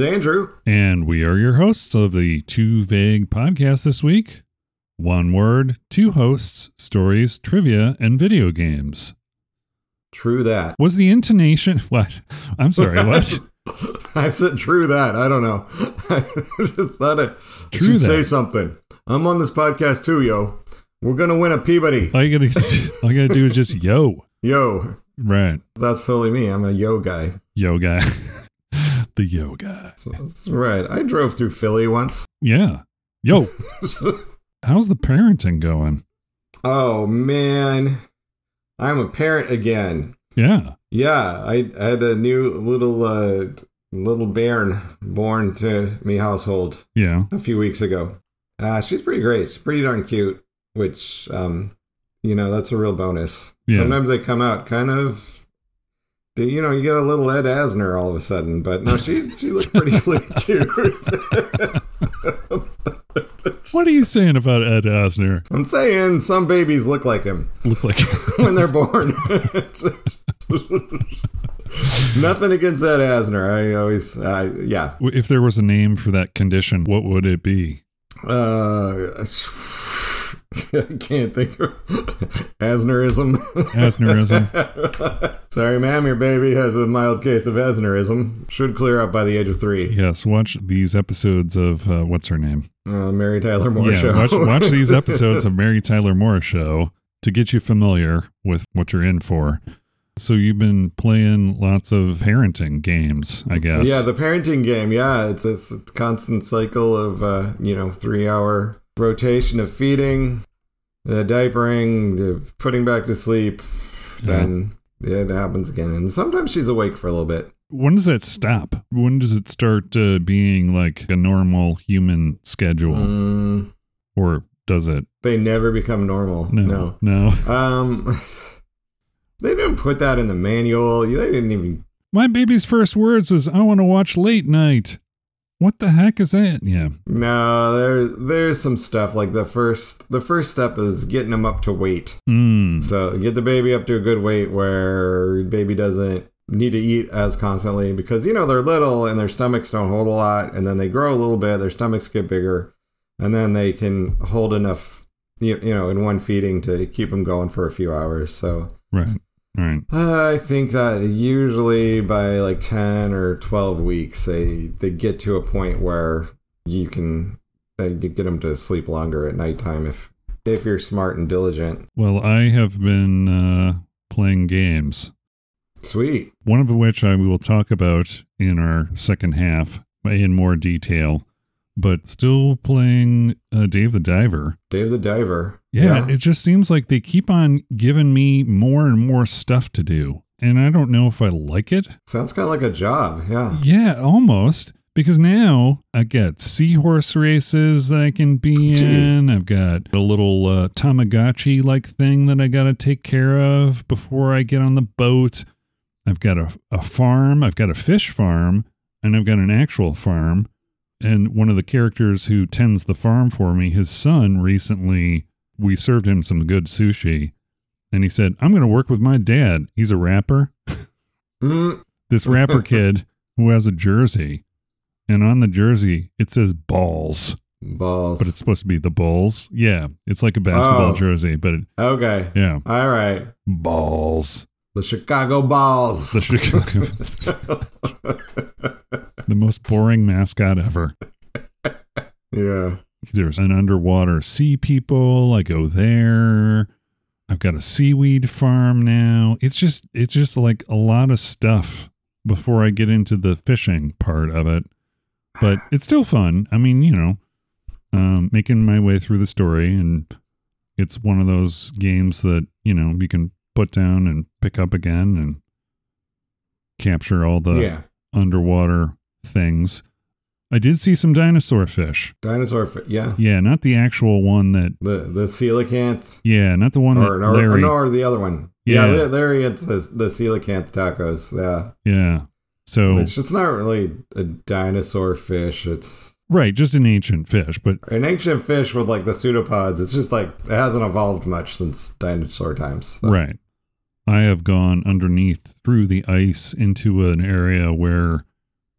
name's Andrew. and we are your hosts of the Too Vague podcast this week. One word, two hosts, stories, trivia, and video games. True that. Was the intonation what? I'm sorry, what? I said true that. I don't know. I just thought I True should say something. I'm on this podcast too, yo. We're gonna win a Peabody. all you gotta all you gotta do is just yo. Yo, Right. that's totally me. I'm a yo guy. Yo guy. The yo guy. That's right. I drove through Philly once. Yeah. Yo. How's the parenting going? oh man, I'm a parent again. Yeah. Yeah, I, I had a new little uh, little bairn born to me household. Yeah. a few weeks ago. Uh, she's pretty great. She's pretty darn cute, which, um, you know, that's a real bonus. Yeah. Sometimes they come out kind of, you know, you get a little Ed Asner all of a sudden, but no, she she looked pretty, cute. What are you saying about Ed Asner? I'm saying some babies look like him Look like when they're born. Nothing against Ed Asner. I always, uh, yeah. if there was a name for that condition, what would it be? Uh, I can't think of Asnerism. Asnerism. Sorry, ma'am, your baby has a mild case of Asnerism. Should clear up by the age of three. Yes, watch these episodes of uh, what's her name? Uh, Mary Tyler Moore yeah, show. watch watch these episodes of Mary Tyler Moore show to get you familiar with what you're in for. So you've been playing lots of parenting games, I guess. Yeah, the parenting game. Yeah, it's it's a constant cycle of uh, you know three hour rotation of feeding, the diapering, the putting back to sleep. Then yeah, it happens again, and sometimes she's awake for a little bit. when does that stop? When does it start uh, being like a normal human schedule, Mm, or does it? they never become normal. No, No. no. Um, they didn't put that in the manual. They didn't even. My baby's first words is, "I want to watch late night." What the heck is that? Yeah, No, there there's some stuff like the first the first step is getting them up to weight. mm. So get the baby up to a good weight where baby doesn't need to eat as constantly because you know they're little and their stomachs don't hold a lot and then they grow a little bit their stomachs get bigger and then they can hold enough you, you know in one feeding to keep them going for a few hours so right, right. I think that usually by like 10 or 12 weeks, they, they get to a point where you can uh, get them to sleep longer at nighttime if, if you're smart and diligent. Well, I have been uh, playing games. Sweet. One of which I will talk about in our second half in more detail, but still playing uh, Dave the Diver. Dave the Diver. Yeah, it just seems like they keep on giving me more and more stuff to do. And I don't know if I like it. Sounds kind of like a job. Yeah. Yeah, almost. Because now I got seahorse races that I can be Jeez. in. I've got a little uh, Tamagotchi like thing that I got to take care of before I get on the boat. I've got a, a farm. I've got a fish farm, and I've got an actual farm. And one of the characters who tends the farm for me, his son recently, we served him some good sushi. And he said, I'm going to work with my dad. He's a rapper Mm, this rapper kid who has a jersey, and on the jersey it says balls, balls. but it's supposed to be the Bulls. Yeah, it's like a basketball Oh. jersey, but it, okay. yeah, All right. balls. The Chicago Balls. The Chicago, the most boring mascot ever. yeah. There's an underwater sea people. I go there. I've got a seaweed farm now. It's just it's just like a lot of stuff before I get into the fishing part of it. But it's still fun. I mean, you know, um, making my way through the story and it's one of those games that, you know, you can put down and pick up again and capture all the yeah. underwater things. I did see some dinosaur fish. Dinosaur. fi- Yeah. Yeah, not the actual one that. The the coelacanth. Yeah, not the one Or, that or, or Larry. no, or the other one. Yeah. Yeah, there, there it's the, the coelacanth tacos. Yeah. Yeah. So Which it's not really a dinosaur fish. It's right, just an ancient fish, but an ancient fish with like the pseudopods. It's just like it hasn't evolved much since dinosaur times. So, right. I have gone underneath through the ice into an area where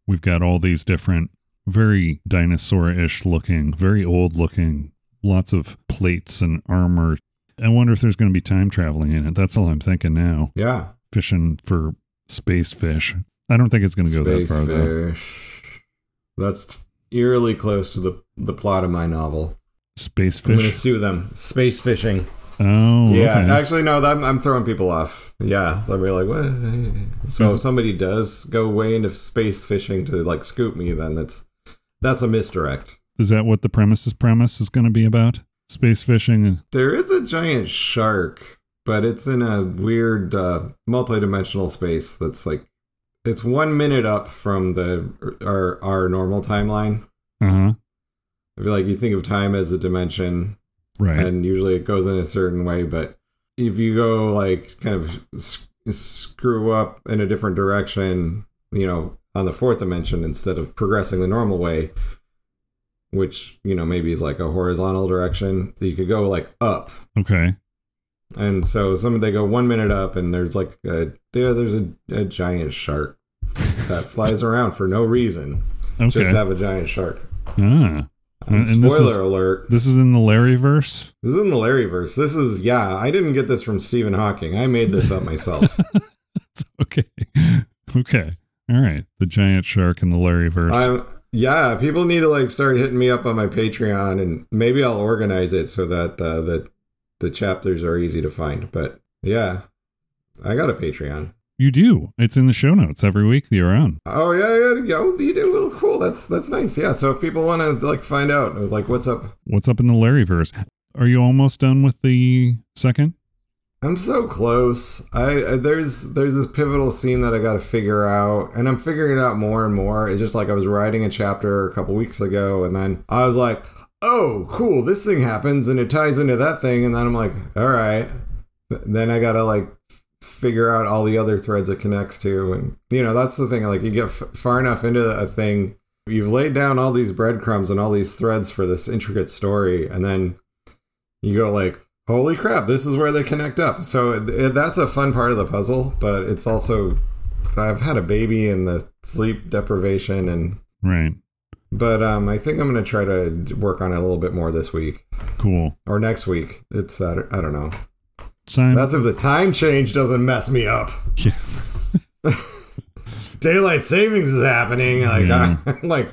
we've got all these different, very dinosaur ish looking, very old looking, lots of plates and armor. I wonder if there's going to be time traveling in it. That's all I'm thinking now. Yeah. Fishing for space fish. I don't think it's going to go that Space far, though. fish. That's eerily close to the the plot of my novel. Space fish. I'm gonna sue them. Space fishing. Oh, yeah, okay. actually, no, I'm, I'm throwing people off. Yeah, they'll be like, what? So if somebody does go way into space fishing to like scoop me, then that's that's a misdirect. Is that what the premises premise is going to be about? Space fishing. There is a giant shark, but it's in a weird uh, multi-dimensional space that's like it's one minute up from the our our normal timeline. Uh huh. I feel like you think of time as a dimension, Right. and usually it goes in a certain way but if you go like kind of s- screw up in a different direction you know on the fourth dimension instead of progressing the normal way which you know maybe is like a horizontal direction you could go like up okay. and so some they go one minute up and there's like a there there's a, a giant shark that flies around for no reason Okay. just have a giant shark ah. and And this spoiler is- alert This is in the Larry verse? This is in the Larry verse. This is yeah. I didn't get this from Stephen Hawking. I made this up myself. Okay. Okay. All right. The giant shark in the Larryverse. I'm yeah. People need to like start hitting me up on my Patreon, and maybe I'll organize it so that uh, the the chapters are easy to find. But yeah, I got a Patreon. you do. It's in the show notes every week that you're on. Oh yeah, yeah. Yo, you do. Well, cool. That's that's nice. Yeah. So if people want to like find out like what's up, What's up in the Larryverse? Are you almost done with the second? I'm so close. I, I there's there's this pivotal scene that I got to figure out, and I'm figuring it out more and more. It's just like I was writing a chapter a couple weeks ago, and then I was like, "Oh, cool! This thing happens, and it ties into that thing." And then I'm like, "All right." Then I gotta like figure out all the other threads it connects to, and you know that's the thing. Like you get f- far enough into a thing, you've laid down all these breadcrumbs and all these threads for this intricate story, and then you go like holy crap this is where they connect up so it, it- that's a fun part of the puzzle but it's also i've had a baby and the sleep deprivation and Right. but um i think i'm gonna try to work on it a little bit more this week Cool. or next week it's Saturday, i don't know that's if the time change doesn't mess me up Yeah. daylight savings is happening like Yeah. i'm like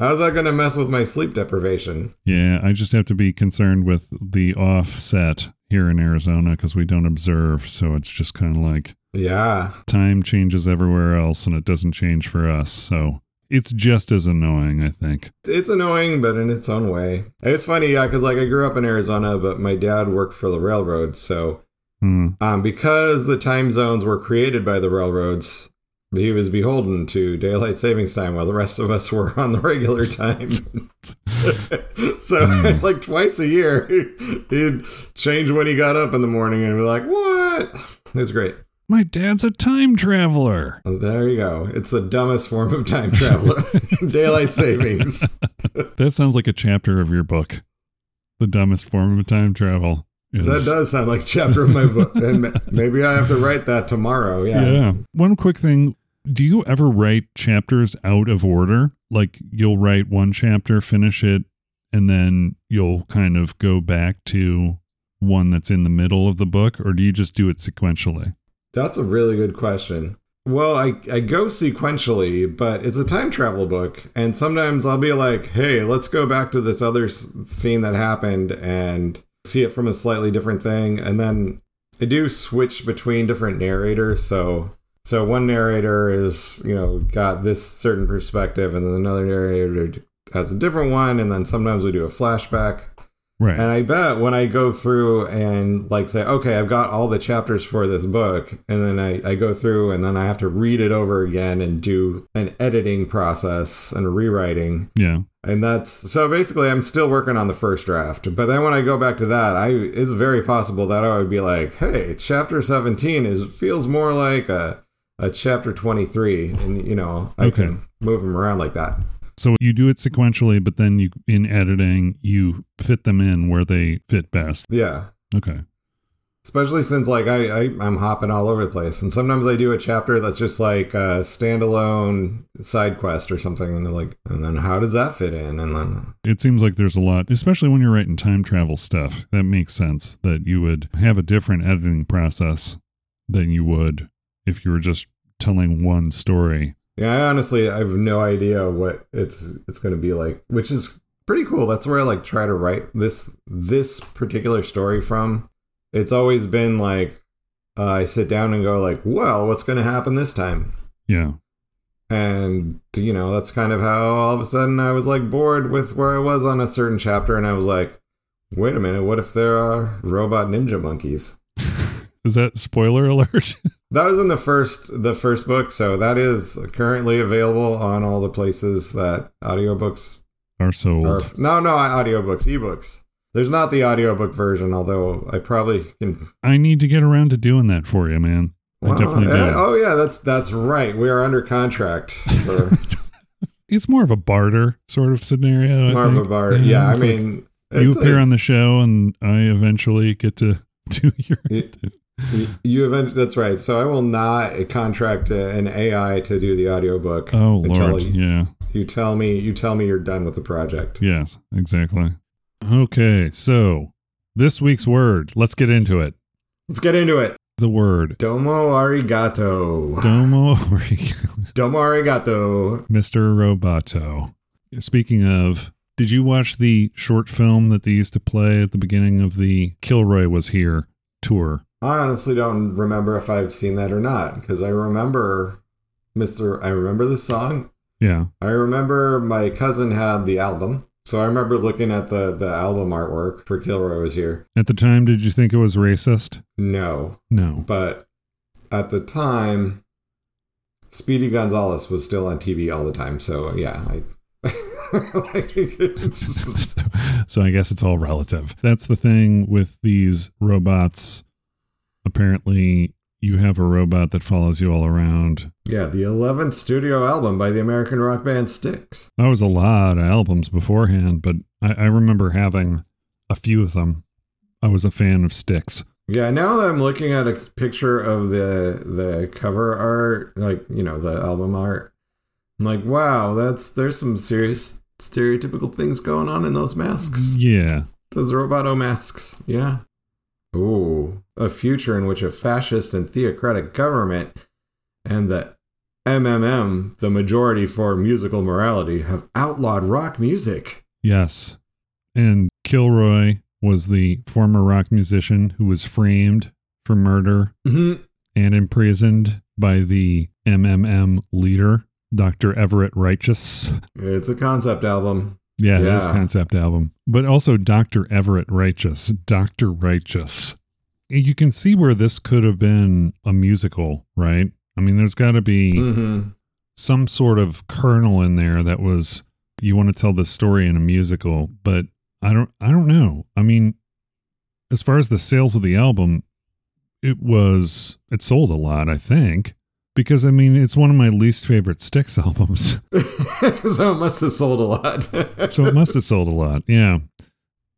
how's that gonna mess with my sleep deprivation yeah. I just have to be concerned with the offset here in Arizona because we don't observe. So it's just kind of like yeah time changes everywhere else and it doesn't change for us. So it's just as annoying, I think. it's annoying, but in its own way. It's funny, yeah, because like I grew up in Arizona, but my dad worked for the railroad, so Hmm. um, because the time zones were created by the railroads, he was beholden to daylight savings time, while the rest of us were on the regular time. so Hmm. like twice a year, he'd change when he got up in the morning, and be like, "What?" It's great. My dad's a time traveler. Oh, There you go. It's the dumbest form of time traveler. daylight savings. That sounds like a chapter of your book. The dumbest form of time travel. Is, That does sound like a chapter of my book, and maybe I have to write that tomorrow. Yeah. Yeah. One quick thing. Do you ever write chapters out of order? Like you'll write one chapter, finish it, and then you'll kind of go back to one that's in the middle of the book, or do you just do it sequentially? that's a really good question. Well, I I go sequentially, but it's a time travel book, and sometimes I'll be like, "Hey, let's go back to this other scene that happened and see it from a slightly different thing," and then I do switch between different narrators. So so one narrator is you know got this certain perspective, and then another narrator has a different one, and then sometimes we do a flashback. Right. And I bet when I go through and like say, okay, I've got all the chapters for this book, and then I, I go through and then I have to read it over again and do an editing process and rewriting. yeah. And that's so basically I'm still working on the first draft. But then when I go back to that, I it's very possible that I would be like, hey, chapter 17 is feels more like a a chapter 23 and you know, I Okay. can move them around like that. So you do it sequentially, but then you in editing you fit them in where they fit best. Yeah. Okay. especially since like I, I I'm hopping all over the place, and sometimes I do a chapter that's just like a standalone side quest or something, and they're like, and then how does that fit in? And then It seems like there's a lot, especially when you're writing time travel stuff. That makes sense that you would have a different editing process than you would if you were just telling one story. yeah, I honestly I have no idea what it's it's going to be like, which is pretty cool. That's where I like try to write this this particular story from. It's always been like uh, I sit down and go like, well, what's going to happen this time? Yeah. and you know that's kind of how all of a sudden i was like bored with where i was on a certain chapter and i was like wait a minute what if there are robot ninja monkeys Is that spoiler alert? that was in the first the first book so that is currently available on all the places that audiobooks Are sold. are no no audiobooks ebooks there's not the audiobook version although i probably can I need to get around to doing that for you, man. I definitely do. eh, oh yeah that's that's right we are under contract for It's more of a barter sort of scenario. I more of a think. bar yeah i it's like mean you appear on the show, and I eventually get to do your. You- You- eventually, that's right. So I will not contract an AI to do the audiobook Oh until Lord, you, yeah, you tell me you tell me you're done with the project. yes, exactly. Okay, so this week's word. Let's get into it. Let's get into it. The word Domo arigato. domo, Domo arigato. Mr. Roboto. Speaking of, did you watch the short film that they used to play at the beginning of the Kilroy was here tour? I honestly don't remember if I've seen that or not because I remember Mr. I remember the song. Yeah, I remember my cousin had the album. So I remember looking at the the album artwork for Kilroy was here. at the time, did you think it was racist? No, No. but at the time speedy gonzalez was still on tv all the time so yeah i like, just- so I guess it's all relative. That's the thing with these robots. Apparently, you have a robot that follows you all around. yeah the 11th studio album by the american rock band styx That was a lot of albums beforehand, but I, I remember having a few of them. I was a fan of Styx. yeah now that i'm looking at a picture of the the cover art like you know the album art i'm like wow that's there's some serious stereotypical things going on in those masks Yeah. Those roboto masks, yeah. Ooh, a future in which a fascist and theocratic government and the MMM, the majority for musical morality, have outlawed rock music. Yes. And Kilroy was the former rock musician who was framed for murder Mhm. and imprisoned by the MMM leader, Dr. Everett Righteous. It's a concept album. Yeah, Yeah. a concept album. But also Dr. Everett Righteous. Dr. Righteous. You can see where this could have been a musical, right? I mean, there's got to be hmm some sort of kernel in there that was you want to tell this story in a musical, but I don't I don't know. I mean, as far as the sales of the album, it was it sold a lot, I think. Because I mean, it's one of my least favorite Styx albums. so it must have sold a lot. so it must have sold a lot. Yeah.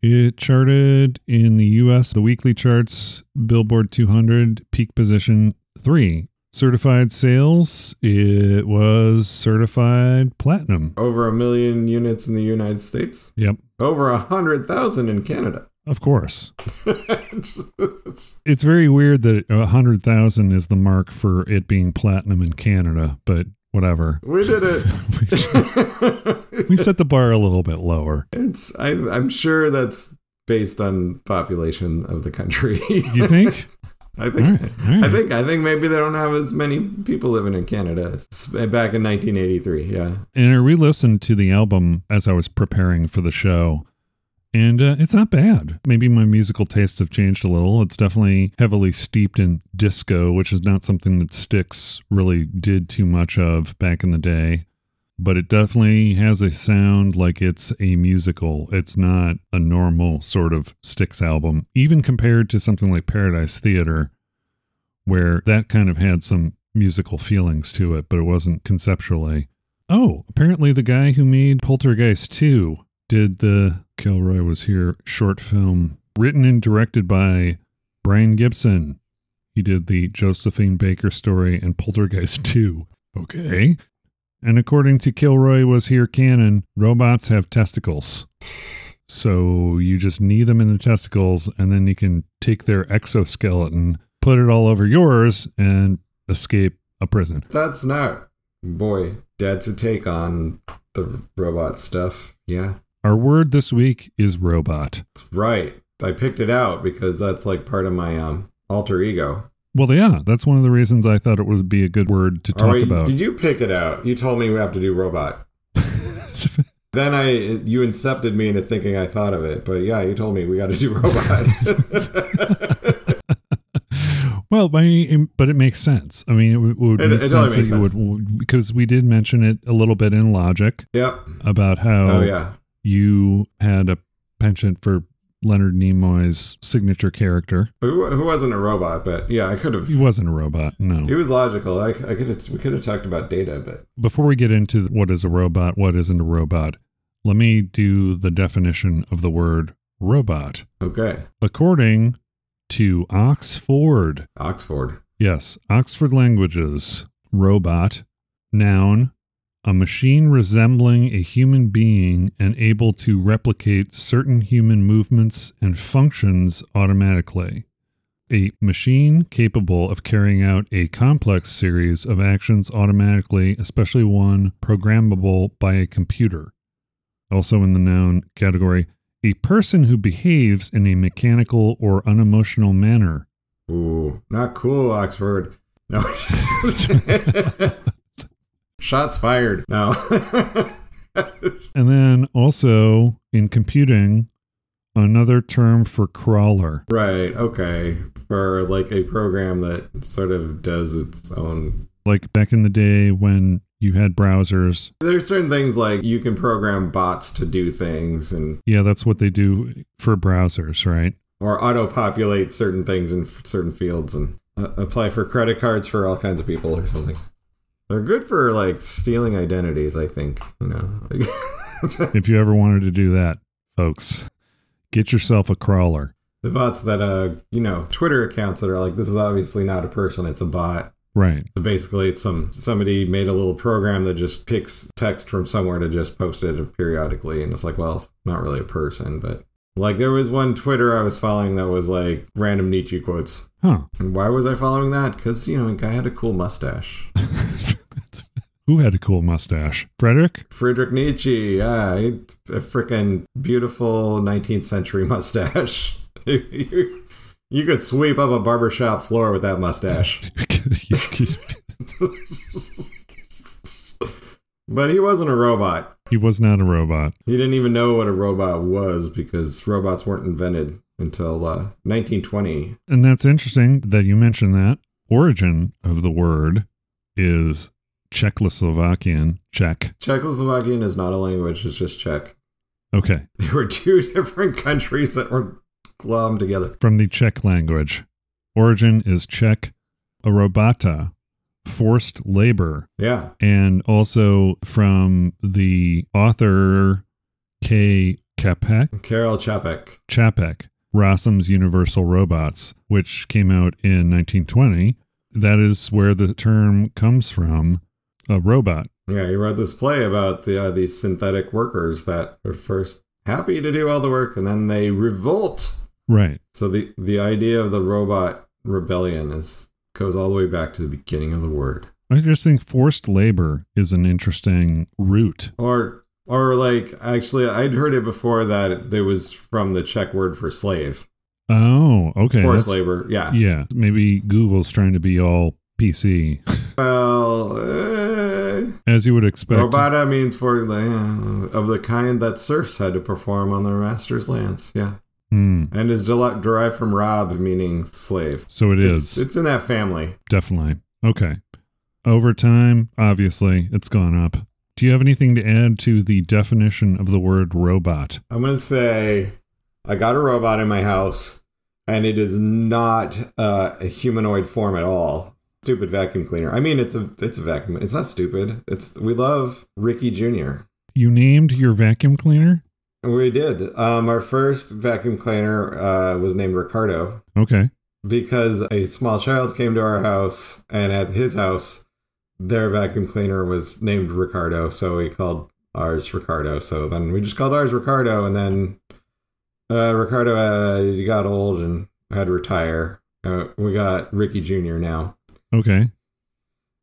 It charted in the US, the weekly charts, Billboard 200, peak position 3. Certified sales, it was certified platinum. Over a million units in the United States. Yep. Over a hundred thousand in Canada. Of course. It's very weird that a 100,000 is the mark for it being platinum in Canada, but whatever. we did it. we set the bar a little bit lower. It's I, I'm sure that's based on population of the country. You think? I think right. All right. I think I think maybe they don't have as many people living in Canada back in 1983. Yeah, And I re listened to the album as I was preparing for the show, and uh, it's not bad. Maybe my musical tastes have changed a little. It's definitely heavily steeped in disco, which is not something that Styx really did too much of back in the day. But it definitely has a sound like it's a musical. It's not a normal sort of Styx album, even compared to something like Paradise Theater, where that kind of had some musical feelings to it, but it wasn't conceptually. Oh, apparently the guy who made Poltergeist 2 did the Kilroy Was Here short film, written and directed by Brian Gibson. He did the Josephine Baker story and Poltergeist 2. Okay. And according to Kilroy was here canon, robots have testicles. So you just knee them in the testicles and then you can take their exoskeleton, put it all over yours and escape a prison. That's not, boy, that's a take on the robot stuff. Yeah, Our word this week is robot. right. I picked it out because that's like part of my um alter ego. Well, yeah, that's one of the reasons I thought it would be a good word to talk right, about. Did you pick it out? You told me we have to do robot. Then I you incepted me into thinking I thought of it, but yeah, you told me we got to do robot. well, I mean, but it makes sense. I mean, it would, It- make it sense totally that you would because we did mention it a little bit in logic yep. about how Oh yeah. You had a penchant for Leonard Nimoy's signature character. Who, who wasn't a robot? But yeah, I could have. He wasn't a robot, No, He was logical. I, I could have. We could have talked about data, but Before we get into what is a robot, what isn't a robot, let me do the definition of the word robot. okay. According to Oxford, Oxford. Yes, Oxford Languages. Robot. Noun. A machine resembling a human being and able to replicate certain human movements and functions automatically. A machine capable of carrying out a complex series of actions automatically, especially one programmable by a computer. Also in the noun category, a person who behaves in a mechanical or unemotional manner. Ooh, not cool, Oxford. No. Shots fired. No. And then also in computing, another term for crawler. right. Okay. For like a program that sort of does its own. Like back in the day when you had browsers. There's certain things like you can program bots to do things and Yeah, that's what they do for browsers, right? or auto populate certain things in certain fields and uh, apply for credit cards for all kinds of people or something. They're good for like stealing identities, I think. You know. If you ever wanted to do that, folks, get yourself a crawler. the bots that uh you know twitter accounts that are like this is obviously not a person it's a bot Right. so basically it's some somebody made a little program that just picks text from somewhere to just post it periodically and it's like well it's not really a person but like there was one twitter i was following that was like random nietzsche quotes Huh. and why was i following that because you know a guy had a cool mustache Who had a cool mustache? Frederick? friedrich nietzsche yeah a freaking beautiful 19th century mustache you, you could sweep up a barbershop floor with that mustache but he wasn't a robot. he was not a robot. He didn't even know what a robot was because robots weren't invented until uh, 1920. And that's interesting that you mentioned that. Origin of the word is Czechoslovakian, Czech. Czechoslovakian is not a language, it's just Czech. Okay. There were two different countries that were glommed together. From the Czech language. Origin is Czech. Arobata, forced labor. Yeah. And also from the author K. Kapek, Karel Čapek. Chapek, Rossum's Universal Robots, which came out in 1920. That is where the term comes from, a robot. Yeah, he wrote this play about the uh, these synthetic workers that are first happy to do all the work and then they revolt. Right. So the the idea of the robot rebellion is goes all the way back to the beginning of the word. I just think forced labor is an interesting root. Or or like actually I'd heard it before that it was from the Czech word for slave. Oh, okay. Forced that's- labor. Yeah. Yeah, maybe Google's trying to be all PC, Well, uh, as you would expect. robata means for the uh, of the kind that serfs had to perform on their master's lands. Yeah. Hmm. And is deli- derived from rob meaning slave. So it It's, is it's in that family. definitely okay. Over time, obviously, it's gone up. Do you have anything to add to the definition of the word robot? I'm gonna say I got a robot in my house, and it is not uh, a humanoid form at all. Stupid vacuum cleaner. I mean, it's a it's a vacuum. It's not stupid. It's we love Ricky Jr. You named your vacuum cleaner? We did. Um, our first vacuum cleaner uh, was named Ricardo. Okay. because a small child came to our house, and at his house, their vacuum cleaner was named Ricardo, so we called ours Ricardo. So then we just called ours Ricardo, and then uh, Ricardo uh, got old and had to retire. Uh, we got Ricky Jr. now. Okay.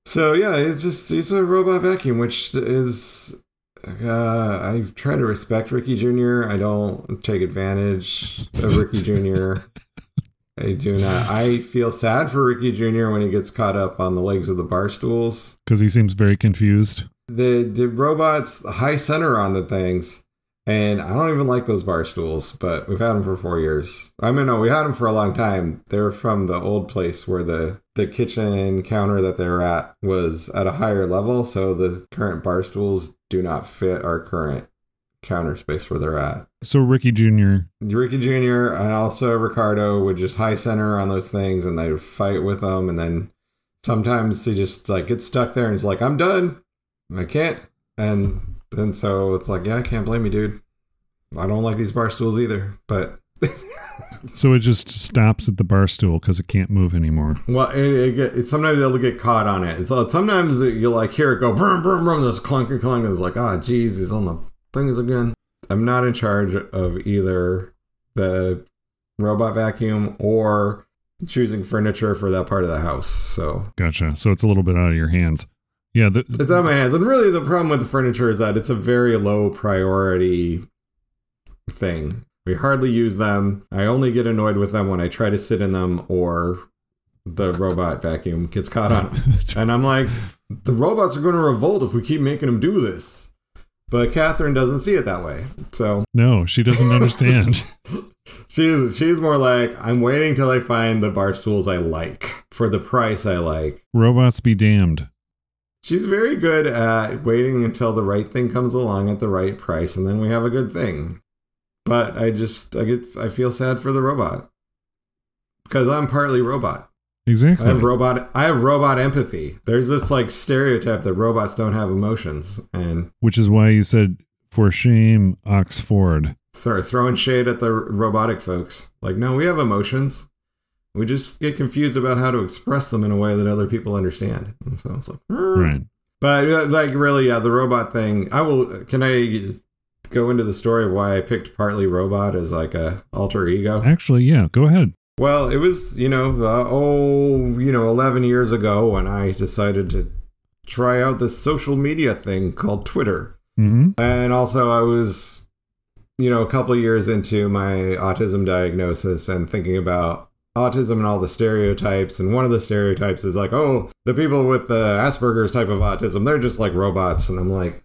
So yeah, it's just it's a robot vacuum, which is uh, I try to respect Ricky Jr. I don't take advantage of Ricky Jr. I do not. I feel sad for Ricky Jr. when he gets caught up on the legs of the bar stools. Because he seems very confused. The the robots high center on the things, and I don't even like those bar stools. But we've had them for four years. I mean, no, we had them for a long time. They're from the old place where the the kitchen counter that they're at was at a higher level, so the current bar stools do not fit our current counter space where they're at. So Ricky Jr. Ricky Jr. and also Ricardo would just high center on those things and they would fight with them. And then sometimes he just like gets stuck there and he's like, I'm done. I can't. And then so it's like, yeah, I can't blame you, dude. I don't like these bar stools either. But So it just stops at the bar stool because it can't move anymore. well, it, it, get- it, sometimes it'll get caught on it. Uh, sometimes you'll like hear it go brum brum brum. This clunk and clunk. And it's like, oh, geez, he's on the things again. I'm not in charge of either the robot vacuum or choosing furniture for that part of the house. So Gotcha. So it's a little bit out of your hands. Yeah. The, it's of my hands. And really, the problem with the furniture is that it's a very low priority thing. We hardly use them. I only get annoyed with them when I try to sit in them or the robot vacuum gets caught on them. And I'm like, the robots are going to revolt if we keep making them do this. But Catherine doesn't see it that way. So no, she doesn't understand. she's she's more like, I'm waiting till I find the bar stools I like for the price I like. Robots be damned. She's very good at waiting until the right thing comes along at the right price, and then we have a good thing. But I just I get I feel sad for the robot because I'm partly robot. Exactly. I have robot I have robot empathy. There's this like stereotype that robots don't have emotions, and Which is why you said, for shame, Oxford. sorry, throwing shade at the robotic folks. Like, no, we have emotions. We just get confused about how to express them in a way that other people understand. And so it's like, Right. But uh, like really, yeah, the robot thing. I will. Can I go into the story of why I picked partly robot as like a alter ego? Actually, yeah, go ahead. Well, it was you know uh, oh you know eleven years ago when I decided to try out this social media thing called Twitter, hmm and also I was you know a couple of years into my autism diagnosis and thinking about autism and all the stereotypes and one of the stereotypes is like oh the people with the asperger's type of autism they're just like robots and i'm like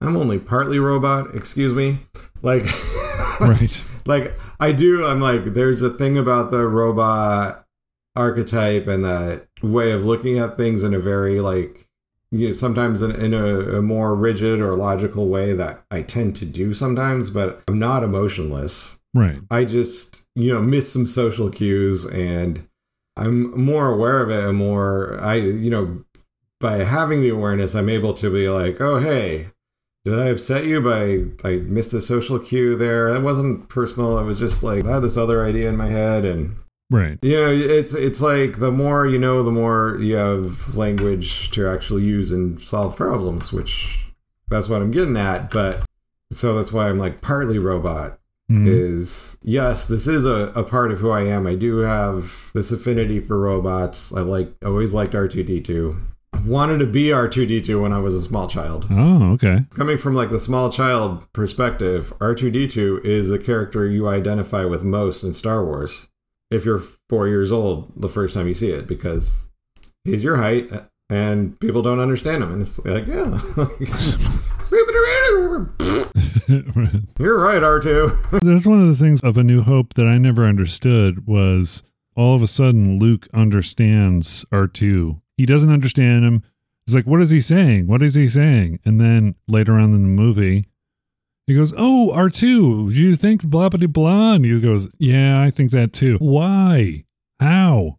i'm only partly robot excuse me like Right. like i do i'm like there's a thing about the robot archetype and that way of looking at things in a very like you know, sometimes in, in a, a more rigid or logical way that i tend to do sometimes but i'm not emotionless Right. I just, you know, miss some social cues and I'm more aware of it and more, I, you know, by having the awareness, I'm able to be like, oh, hey, did I upset you by, I missed a social cue there? It wasn't personal. It was just like, I had this other idea in my head. And, Right. you know, it's, it's like the more you know, the more you have language to actually use and solve problems, which that's what I'm getting at. But so that's why I'm like partly robot Mhm. is yes, this is a, a part of who I am. I do have this affinity for robots. I like always liked R2D2. Wanted to be R2D2 when I was a small child. Oh, okay. Coming from like the small child perspective, R2D2 is the character you identify with most in Star Wars. If you're four years old the first time you see it, because he's your height and people don't understand him. And it's like, yeah. You're right, R2. That's one of the things of A New Hope that I never understood was all of a sudden Luke understands R2. He doesn't understand him. He's like, what is he saying? What is he saying? And then later on in the movie, he goes, Oh, R2, do you think blah blah blah? And he goes, Yeah, I think that too. Why? How?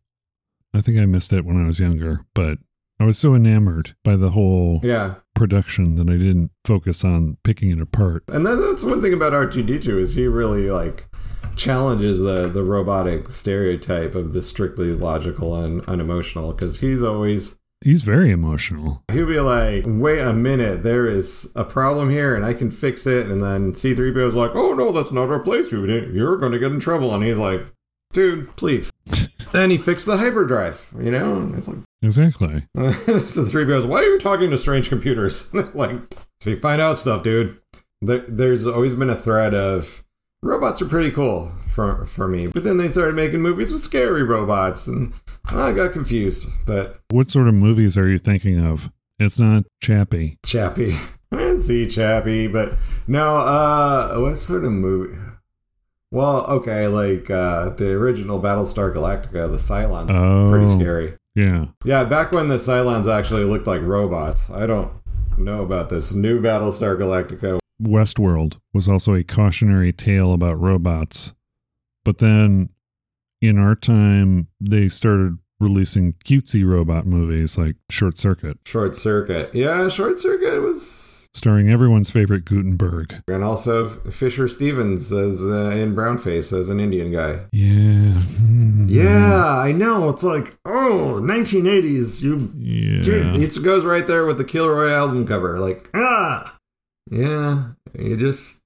I think I missed it when I was younger, but I was so enamored by the whole yeah. production that I didn't focus on picking it apart. And that's one thing about R2D2 is he really like challenges the the robotic stereotype of the strictly logical and unemotional because he's always He's very emotional. he'll be like, "Wait a minute, there is a problem here, and I can fix it." And then C-3PO is like, "Oh no, that's not our place. You you're going to get in trouble." And he's like, "Dude, please." then he fixed the hyperdrive. You know, And it's like. Exactly. so the three goes, Why are you talking to strange computers? like, so you find out stuff, dude. There, there's always been a thread of robots are pretty cool for for me, but then they started making movies with scary robots, and I got confused. But What sort of movies are you thinking of? It's not Chappie. Chappie, I didn't see Chappie, but no. Uh, what sort of movie? Well, okay, like uh, the original Battlestar Galactica, the Cylons, Oh, pretty scary. Yeah. Yeah, back when the Cylons actually looked like robots. I don't know about this new Battlestar Galactica. Westworld was also a cautionary tale about robots. But then in our time, they started releasing cutesy robot movies like Short Circuit, Short Circuit. Yeah, Short Circuit was. starring everyone's favorite Guttenberg. And also Fisher Stevens as uh, in Brownface as an Indian guy. Yeah. Yeah, I know. It's like, oh, 1980s. You, Yeah. dude, it goes right there with the Kilroy album cover. Like, ah, yeah. You just,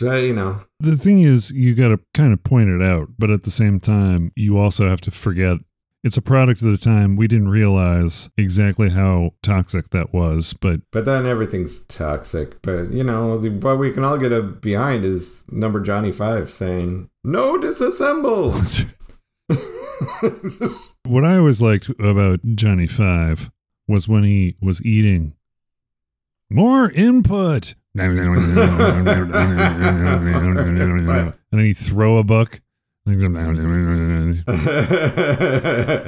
you know, the thing is, you got to kind of point it out, but at the same time, you also have to forget it's a product of the time. We didn't realize exactly how toxic that was, but But then everything's toxic. But you know, the, what we can all get a, behind is number Johnny Five saying, "No, disassemble." what I always liked about Johnny Five was when he was eating more input. and then he'd throw a book.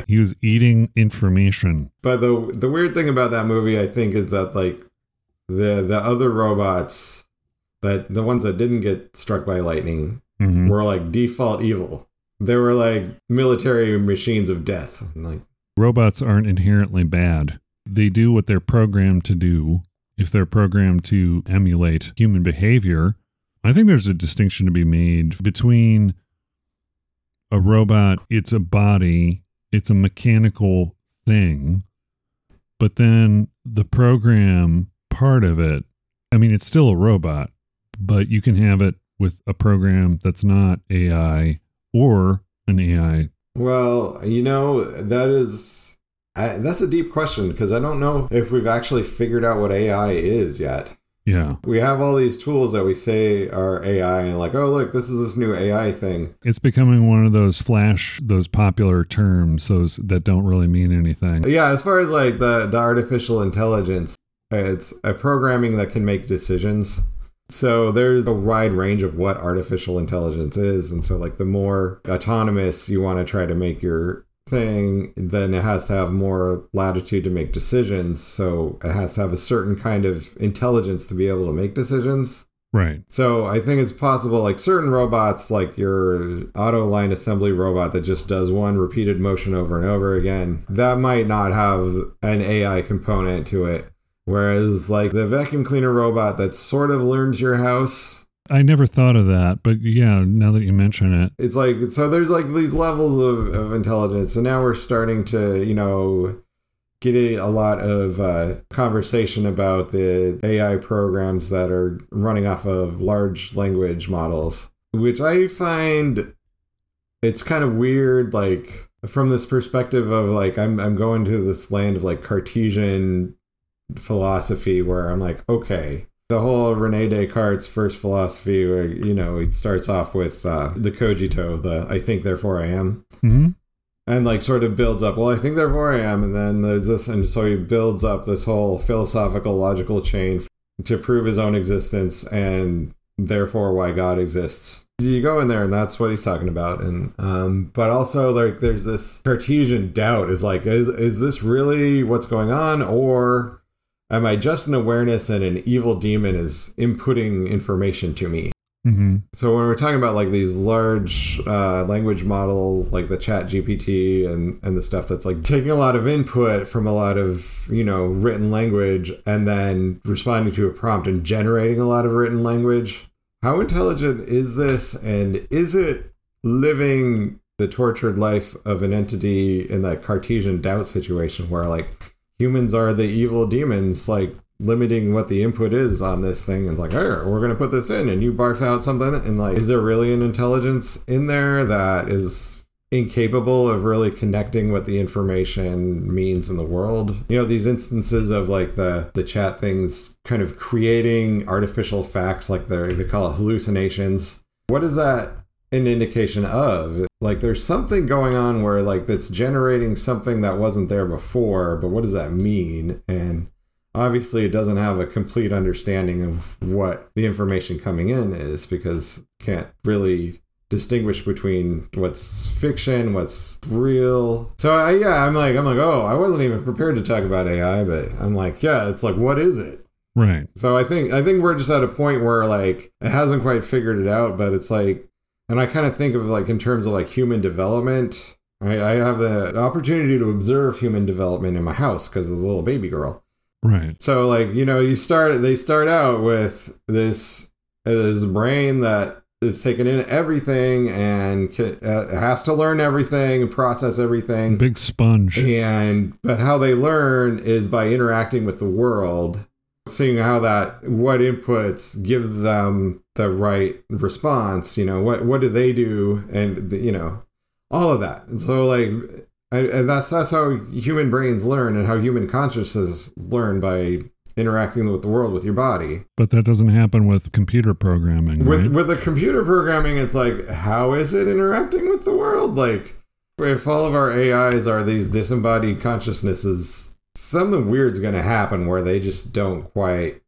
He was eating information. but the the weird thing about that movie, I think, is that like the the other robots that the ones that didn't get struck by lightning Mhm. were like default evil. They were like military machines of death. Like robots aren't inherently bad. They do what they're programmed to do. If they're programmed to emulate human behavior, I think there's a distinction to be made between a robot, it's a body, it's a mechanical thing, but then the program part of it, I mean, it's still a robot, but you can have it with a program that's not AI or an AI. Well, you know, that is I, that's a deep question because I don't know if we've actually figured out what AI is yet. Yeah. We have all these tools that we say are AI, and like, oh, look, this is this new AI thing. It's becoming one of those flash, those popular terms, those that don't really mean anything. Yeah, as far as like the the artificial intelligence, it's a programming that can make decisions. So there's a wide range of what artificial intelligence is, and so like the more autonomous you want to try to make your thing, then it has to have more latitude to make decisions. So it has to have a certain kind of intelligence to be able to make decisions. Right. So I think it's possible, like certain robots, like your auto line assembly robot that just does one repeated motion over and over again, that might not have an AI component to it. Whereas, like the vacuum cleaner robot that sort of learns your house, I never thought of that, but yeah, now that you mention it, it's like so. There's like these levels of, of intelligence, and now we're starting to, you know, get a, a lot of uh, conversation about the AI programs that are running off of large language models, which I find it's kind of weird. Like from this perspective of like I'm I'm going to this land of like Cartesian philosophy where I'm like, okay, the whole Rene Descartes' first philosophy, where you know he starts off with uh, the cogito, the I think therefore I am, hmm and like sort of builds up. Well, I think therefore I am, and then there's this, and so he builds up this whole philosophical logical chain to prove his own existence and therefore why God exists. You go in there, and that's what he's talking about, and um, but also like there's this Cartesian doubt is like, is is this really what's going on, or am I just an awareness and an evil demon is inputting information to me? hmm So when we're talking about like these large uh, language model, like the Chat GPT and and the stuff that's like taking a lot of input from a lot of you know written language and then responding to a prompt and generating a lot of written language, how intelligent is this and is it living the tortured life of an entity in that Cartesian doubt situation where like humans are the evil demons, like limiting what the input is on this thing. And like, hey, we're gonna put this in and you barf out something and like is there really an intelligence in there that is incapable of really connecting what the information means in the world? You know these instances of like the the chat things kind of creating artificial facts like they they call it hallucinations. What is that an indication of like there's something going on where like that's generating something that wasn't there before but what does that mean? And obviously it doesn't have a complete understanding of what the information coming in is because can't really distinguish between what's fiction what's real. So I, yeah i'm like i'm like oh i wasn't even prepared to talk about ai but i'm like yeah it's like what is it? Right. so i think i think we're just at a point where like it hasn't quite figured it out but it's like and i kind of think of like in terms of like human development i, I have the opportunity to observe human development in my house because of the little baby girl Right. so like you know you start they start out with this this brain that is taking in everything and ca- uh, has to learn everything and process everything Big sponge. and but how they learn is by interacting with the world seeing how that what inputs give them the right response you know what what do they do and you know all of that. And so like and, and that's that's how human brains learn and how human consciousness learn by interacting with the world with your body. But that doesn't happen with computer programming, with right? with the computer programming it's like how is it interacting with the world? Like if all of our ais are these disembodied consciousnesses something weird's going to happen where they just don't quite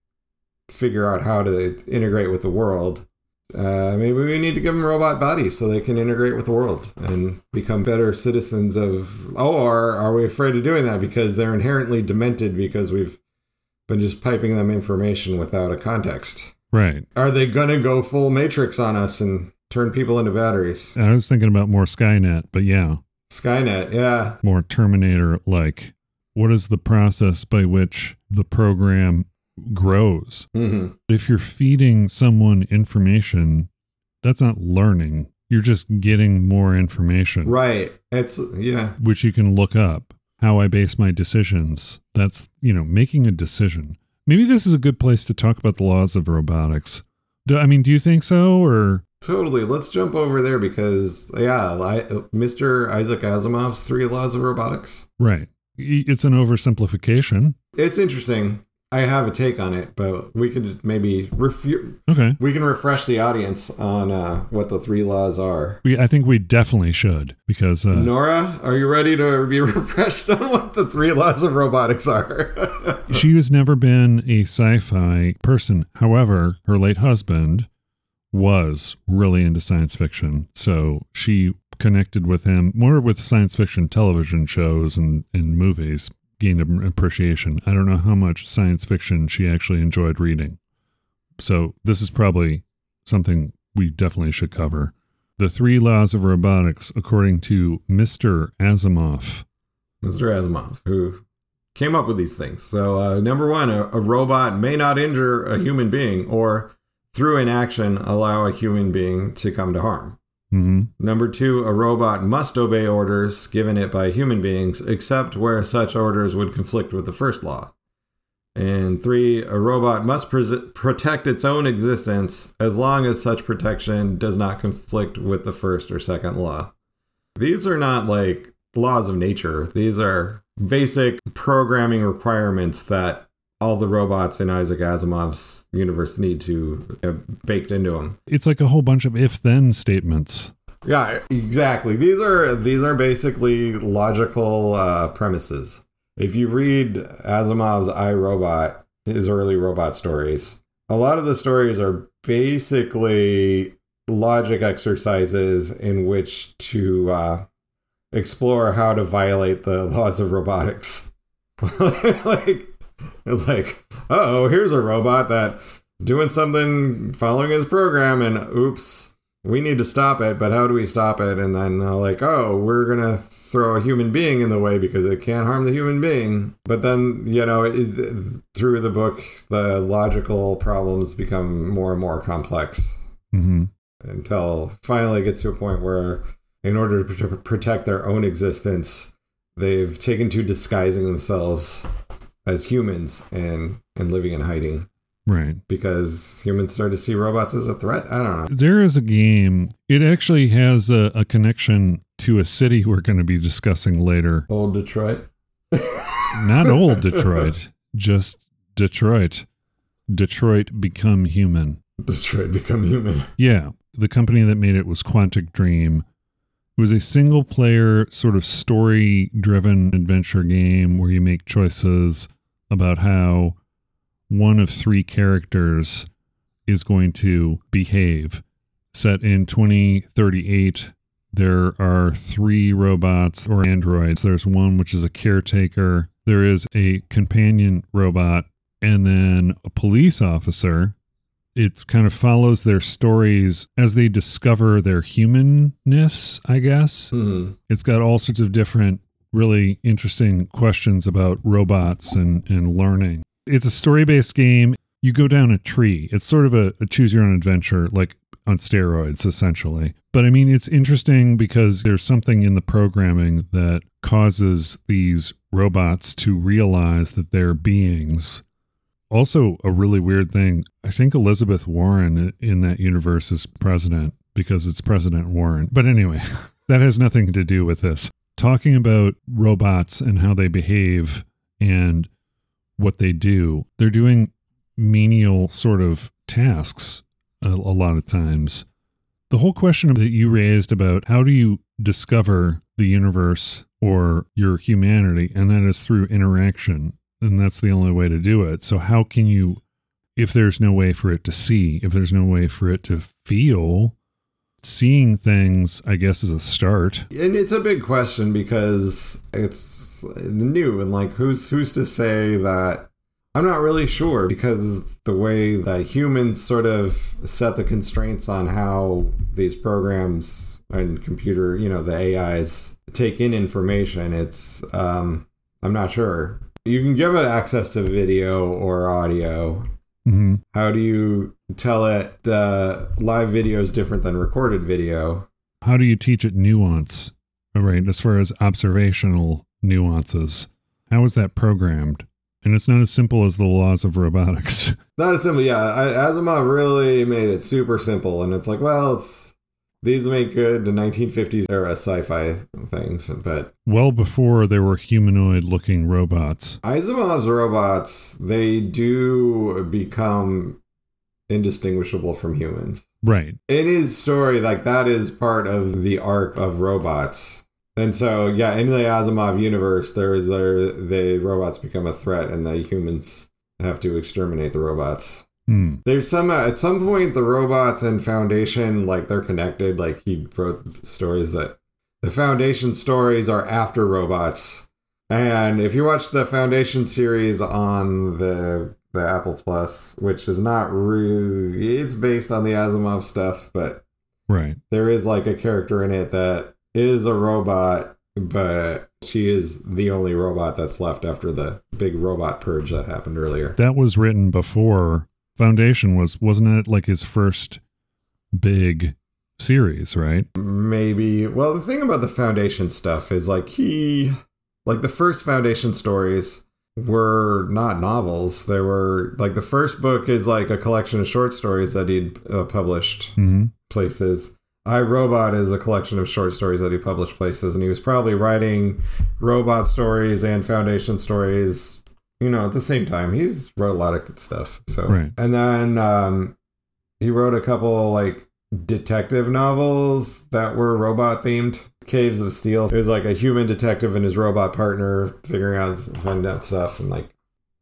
figure out how to integrate with the world uh, maybe we need to give them robot bodies so they can integrate with the world and become better citizens of oh or are we afraid of doing that because they're inherently demented because we've been just piping them information without a context right. are they gonna go full matrix on us and turn people into batteries I was thinking about more Skynet, but yeah, skynet yeah more Terminator like. What is the process by which the program grows? hmm If you're feeding someone information, that's not learning. You're just getting more information, right it's yeah which you can look up. How I base my decisions. That's, you know, making a decision. Maybe this is a good place to talk about the laws of robotics. Do, I mean, do you think so? Or, totally let's jump over there because yeah I, mr isaac asimov's three laws of robotics right. It's an oversimplification. it's interesting i have a take on it but we could maybe refu- Okay. we can refresh the audience on uh, what the three laws are We, I think we definitely should because uh, nora are you ready to be refreshed on what the three laws of robotics are she has never been a sci-fi person. However, her late husband was really into science fiction, so she connected with him more with science fiction television shows and, and movies. Gained an appreciation. I don't know how much science fiction she actually enjoyed reading. So this is probably something we definitely should cover. The three laws of robotics, according to Mr. Asimov. Mr. Asimov, who came up with these things. So, uh, number one, a, a robot may not injure a human being or, through inaction, allow a human being to come to harm. hmm Number two, a robot must obey orders given it by human beings, except where such orders would conflict with the first law. And three, a robot must pres protect its own existence as long as such protection does not conflict with the first or second law. These are not like laws of nature, these are basic programming requirements that all the robots in Isaac Asimov's universe need to have baked into them. It's like a whole bunch of if-then statements. Yeah, exactly. These are these are basically logical uh, premises. If you read Asimov's I Robot, his early robot stories, a lot of the stories are basically logic exercises in which to uh, explore how to violate the laws of robotics. like it's like, oh, here's a robot that doing something following his program, and oops, we need to stop it. But how do we stop it? And then uh, like, oh, we're gonna throw a human being in the way because it can't harm the human being. But then you know, it, through the book, the logical problems become more and more complex. hmm until finally it gets to a point where, in order to pr- protect their own existence, they've taken to disguising themselves as humans and and living in hiding Right. because humans start to see robots as a threat. I don't know. There is a game. It actually has a, a connection to a city we're going to be discussing later. Old Detroit. Not old Detroit, just Detroit. Detroit Become Human. Detroit become human. Yeah. The company that made it was Quantic Dream. It was a single player, sort of story driven adventure game where you make choices about how one of three characters is going to behave. Set in 2038, there are three robots or androids. There's one which is a caretaker, there is a companion robot, and then a police officer it kind of follows their stories as they discover their humanness, I guess. Hmm. It's got all sorts of different, really interesting questions about robots and, and learning. It's a story based game. You go down a tree. It's sort of a, a choose your own adventure, like on steroids, essentially. But I mean, it's interesting because there's something in the programming that causes these robots to realize that they're beings also, a really weird thing. I think Elizabeth Warren in that universe is president because it's President Warren. But anyway, that has nothing to do with this. Talking about robots and how they behave and what they do, they're doing menial sort of tasks a, a lot of times. The whole question that you raised about how do you discover the universe or your humanity, and that is through interaction and that's the only way to do it. So how can you if there's no way for it to see, if there's no way for it to feel, seeing things I guess is a start. And it's a big question because it's new and like who's who's to say that I'm not really sure because the way that humans sort of set the constraints on how these programs and computer, you know, the AIs take in information, it's um I'm not sure. You can give it access to video or audio. Hmm How do you tell it the live video is different than recorded video? How do you teach it nuance? All right, as far as observational nuances, how is that programmed? And it's not as simple as the laws of robotics. Not as simple, yeah. I, Asimov really made it super simple, and it's like, well, it's these make good the 1950s era sci-fi things, but well before there were humanoid looking robots. Asimov's robots they do become indistinguishable from humans. Right. In his story, like that is part of the arc of robots. And so, yeah, in the Asimov universe, there is there the robots become a threat, and the humans have to exterminate the robots. Hmm. There's some at some point the robots and Foundation like they're connected. Like he wrote stories that the Foundation stories are after robots. And if you watch the Foundation series on the the Apple Plus, which is not really it's based on the Asimov stuff, but Right. there is like a character in it that is a robot, but she is the only robot that's left after the big robot purge that happened earlier. That was written before Foundation was wasn't it like his first big series, right? Maybe. Well, the thing about the Foundation stuff is like he, like the first Foundation stories were not novels. They were like the first book is like a collection of short stories that he'd uh, published hmm places. I Robot is a collection of short stories that he published places, and he was probably writing robot stories and Foundation stories, you know, at the same time. He's wrote a lot of good stuff. So, Right. and then um, he wrote a couple like detective novels that were robot themed. Caves of Steel. It was like a human detective and his robot partner figuring out finding out stuff and like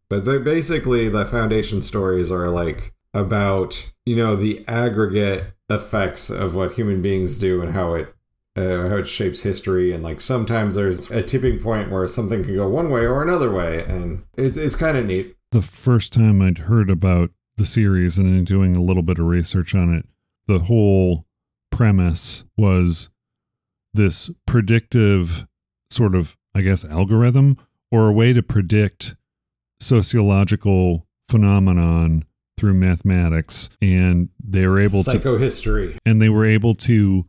but they're basically the foundation stories are like about you know the aggregate effects of what human beings do and how it uh, how it shapes history and like sometimes there's a tipping point where something can go one way or another way and it's it's kind of neat The first time I'd heard about the series and in doing a little bit of research on it, the whole premise was this predictive sort of, I guess, algorithm or a way to predict sociological phenomenon through mathematics and they were able to Psychohistory. and they were able to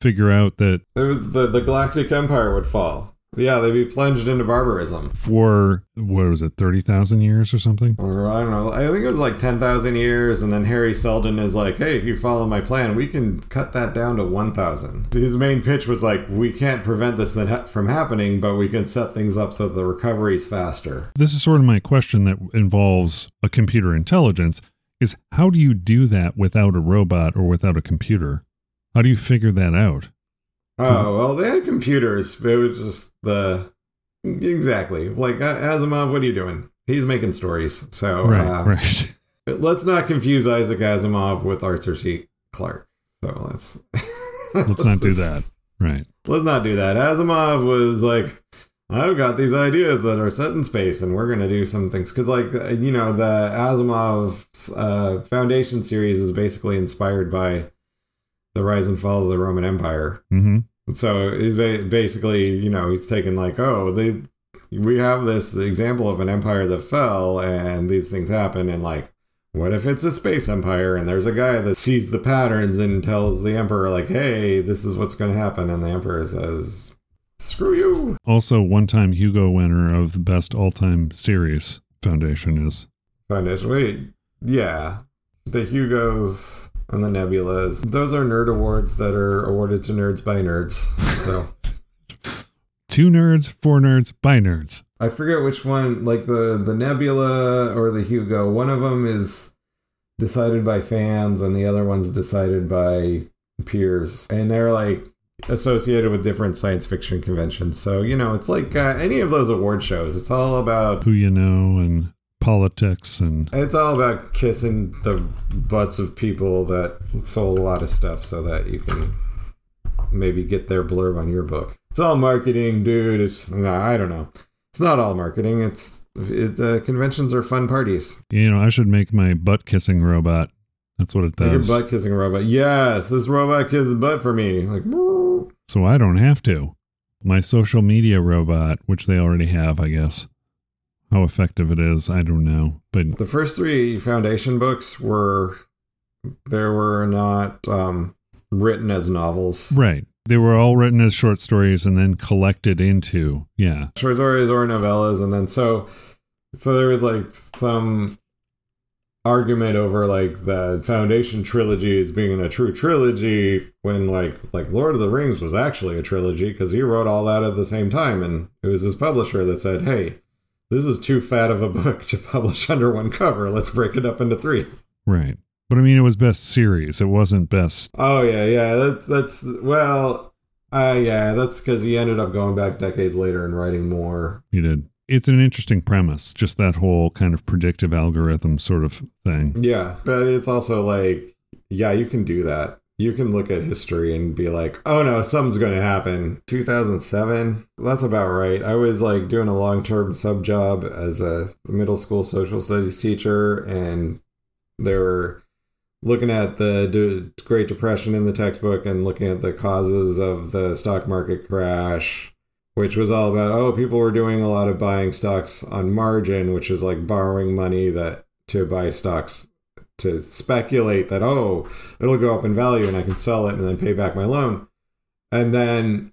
figure out that the, the Galactic Empire would fall. Yeah, they'd be plunged into barbarism. for what was it 30,000 years or something Or I don't know. I think it was like 10,000 years. And then Hari Seldon is like, hey, if you follow my plan, we can cut that down to 1,000. His main pitch was like, we can't prevent this from happening, but we can set things up so that the recovery's faster. this is sort of my question that involves a computer intelligence is how do you do that without a robot or without a computer how do you figure that out Oh, well, they had computers. but It was just the. Exactly. Like, uh, Asimov, what are you doing? He's making stories. So right uh, right let's not confuse Isaac Asimov with Arthur C. Clarke. So let's. let's not do that right Let's not do that. Asimov was like, I've got these ideas that are set in space, and we're going to do some things. Because, like, uh, you know, the Asimov uh, Foundation series is basically inspired by the rise and fall of the Roman Empire. mm-hmm So he's basically, you know, he's taken like, oh, they, we have this example of an empire that fell, and these things happen, and like, what if it's a space empire and there's a guy that sees the patterns and tells the emperor like, hey, this is what's going to happen, and the emperor says, screw you. also one time hugo winner of the best all-time series foundation is Foundation. Wait, yeah, the Hugos and the Nebulas. Those are nerd awards that are awarded to nerds by nerds. So. two nerds four nerds by nerds I forget which one, like the the Nebula or the Hugo. One of them is decided by fans, and the other one's decided by peers, and they're like associated with different science fiction conventions. So you know, it's like uh, any of those award shows. It's all about who you know and politics and it's all about kissing the butts of people that sold a lot of stuff, so that you can maybe get their blurb on your book. It's all marketing, dude. It's nah, I don't know. It's not all marketing. It's it, uh, conventions are fun parties. you know i should make my butt kissing robot that's what it Like your does butt kissing robot. Yes, this robot kisses butt for me. Like, so i don't have to my social media robot which they already have i guess how effective it is i don't know but the first three foundation books were there were not um, written as novels. right they were all written as short stories and then collected into yeah short stories or novellas and then so so there was like some argument over like the foundation trilogy as being a true trilogy when like like lord of the rings was actually a trilogy because he wrote all that at the same time and it was his publisher that said hey this is too fat of a book to publish under one cover. Let's break it up into three. Right. But i mean it was best series. It wasn't best oh yeah yeah. That's that's well uh yeah that's because he ended up going back decades later and writing more. He did. It's an interesting premise just that whole kind of predictive algorithm sort of thing. Yeah, but it's also like, yeah, you can do that. You can look at history and be like, oh no, something's going to happen. 2007, that's about right. I was like doing a long term sub job as a middle school social studies teacher, and they were looking at the Great Depression in the textbook and looking at the causes of the stock market crash which was all about oh people were doing a lot of buying stocks on margin which is like borrowing money that to buy stocks to speculate that oh it'll go up in value and i can sell it and then pay back my loan. And then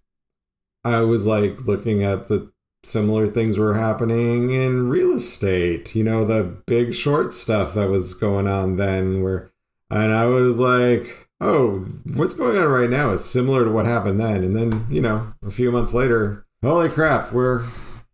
i was like looking at the similar things were happening in real estate you know the big short stuff that was going on then where and i was like oh what's going on right now is similar to what happened then. And then you know a few months later holy crap, we're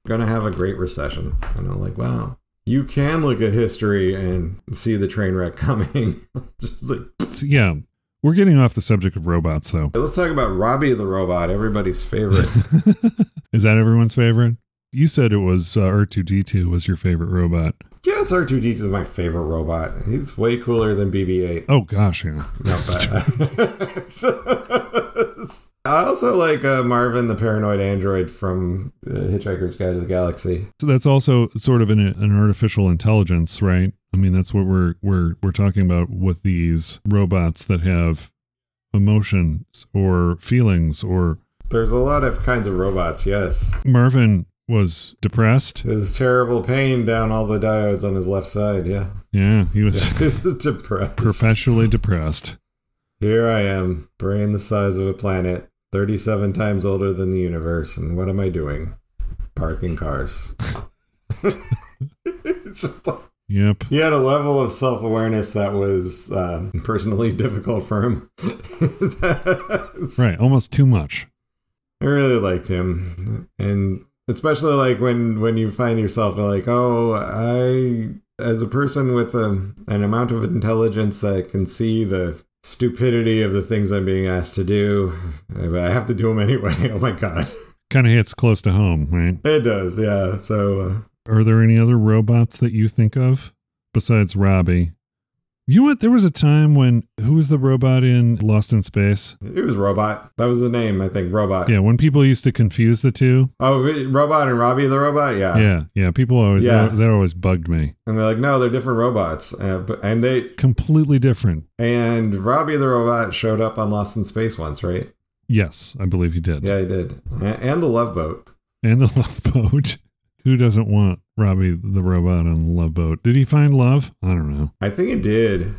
gonna have a great recession. And I'm like, wow, you can look at history and see the train wreck coming. Just like, So, yeah we're getting off the subject of robots though let's talk about Robbie the robot, everybody's favorite. is that everyone's favorite you said it was uh, r2d2 was your favorite robot yes, R2D2 is my favorite robot. He's way cooler than BB-8. oh gosh yeah Not bad. I also like uh, Marvin, the paranoid android from uh, Hitchhiker's Guide to the Galaxy. So that's also sort of an, an artificial intelligence, right? I mean, that's what we're we're we're talking about with these robots that have emotions or feelings or There's a lot of kinds of robots, yes. Marvin was depressed. His terrible pain down all the diodes on his left side. Yeah. Yeah, he was depressed. perpetually depressed. Here I am, brain the size of a planet, 37 times older than the universe, and what am I doing? Parking cars. Like- Yep. he had a level of self awareness that was um, personally difficult for him. Right. Almost too much. I really liked him, and especially like when when you find yourself like, oh, I as a person with a, an amount of intelligence that can see the stupidity of the things I'm being asked to do, but I have to do them anyway. Oh my god, Kind of hits close to home, right? it does, yeah. So uh, Are there any other robots that you think of besides Robbie? You know what? There was a time when who was the robot in Lost in Space? it was Robot. That was the name, I think. Robot. Yeah, when people used to confuse the two. Oh, Robot and Robbie the robot. Yeah. Yeah, yeah. People always Yeah. that, that always bugged me. And they're like, no, they're different robots, uh, but, and they Completely different. and Robbie the robot showed up on Lost in Space once, right? Yes, I believe he did. Yeah, he did. A- And the Love Boat. And the love boat. Who doesn't want Robbie the robot on the love boat? Did he find love? I don't know. I think it did.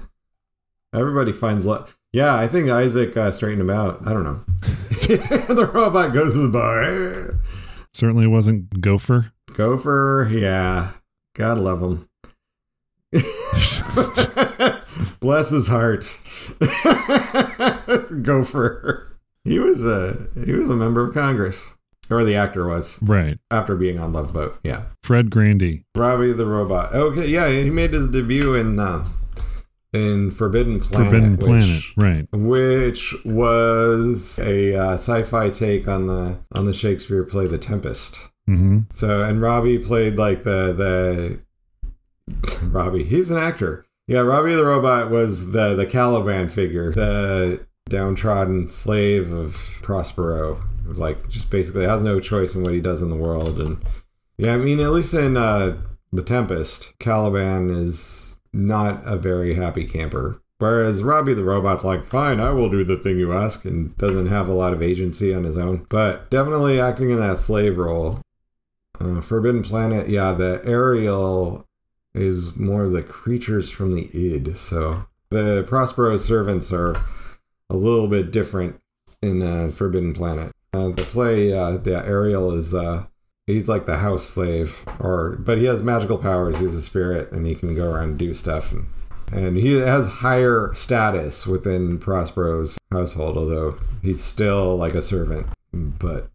Everybody finds love. Yeah, I think Isaac uh, straightened him out. I don't know. the robot goes to the bar. Certainly wasn't Gopher. Gopher, yeah. God love him. Bless his heart. Gopher. He was a he was a member of Congress, or the actor was Right. after being on Love Boat. Yeah. Fred Grandy. Robbie the robot. Okay, yeah, he made his debut in uh, in Forbidden Planet. Forbidden which- Planet. Right. which was a uh, sci-fi take on the on the Shakespeare play The Tempest. hmm So and Robbie played like the the Robbie. He's an actor. Yeah, Robbie the robot was the the Caliban figure, the downtrodden slave of Prospero. Like just basically has no choice in what he does in the world, and yeah, I mean at least in uh, the Tempest, Caliban is not a very happy camper. Whereas Robbie the robot's like, fine, I will do the thing you ask, and doesn't have a lot of agency on his own. But definitely acting in that slave role. Uh, Forbidden Planet, yeah, the Ariel is more the creatures from the id. So the Prospero's servants are a little bit different in uh, Forbidden Planet. Uh, the play, uh, the Ariel is uh, he's like the house slave, or but he has magical powers. He's a spirit, and he can go around and do stuff, and and he has higher status within Prospero's household, although he's still like a servant. But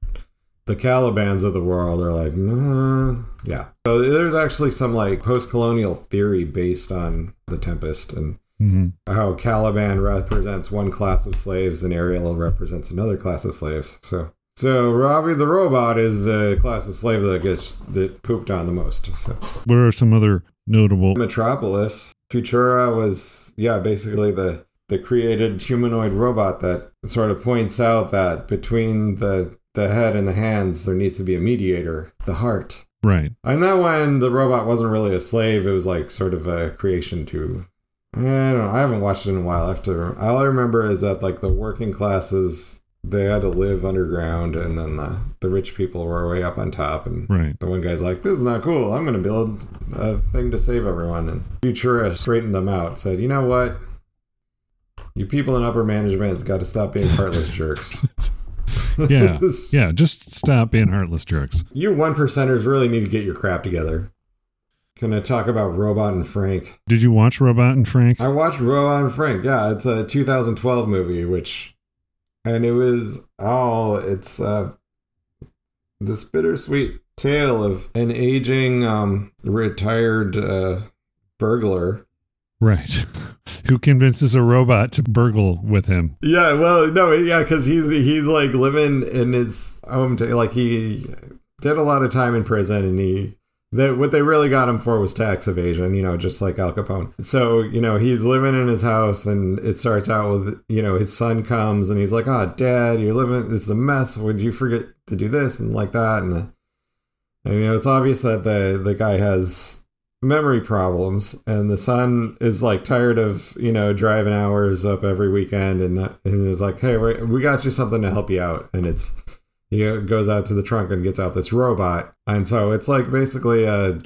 the Calibans of the world are like, nah. yeah. So there's actually some like post-colonial theory based on the Tempest and hmm how Caliban represents one class of slaves and Ariel represents another class of slaves. So so Robbie the robot is the class of slave that gets that pooped on the most. So What are some other notable? Metropolis, Futura was yeah, basically the the created humanoid robot that sort of points out that between the the head and the hands there needs to be a mediator, the heart. Right. And that when the robot wasn't really a slave, it was like sort of a creation to. I don't know. I haven't watched it in a while. I have to. All I remember is that like the working classes, they had to live underground, and then the the rich people were way up on top. And Right. the one guy's like, "This is not cool. I'm going to build a thing to save everyone." And Futura straightened them out. Said, "You know what? You people in upper management got to stop being heartless jerks." Yeah. Yeah. Just stop being heartless jerks. You one percenters really need to get your crap together. Gonna talk about Robot and Frank. Did you watch Robot and Frank? I watched Robot and Frank. Yeah, it's a 2012 movie, which, and it was oh, it's uh, this bittersweet tale of an aging, um, retired uh, burglar. Right. Who convinces a robot to burgle with him? Yeah, well, no, yeah, because he's he's like living in his home, like he did a lot of time in prison, and he that what they really got him for was tax evasion, you know, just like Al Capone. So you know he's living in his house, and it starts out with you know his son comes, and he's like, "Oh, Dad, you're living. It's a mess. Would you forget to do this and like that?" And, and you know it's obvious that the the guy has memory problems and the son is like tired of you know driving hours up every weekend and and is like hey we got you something to help you out and it's he goes out to the trunk and gets out this robot, and so it's like basically a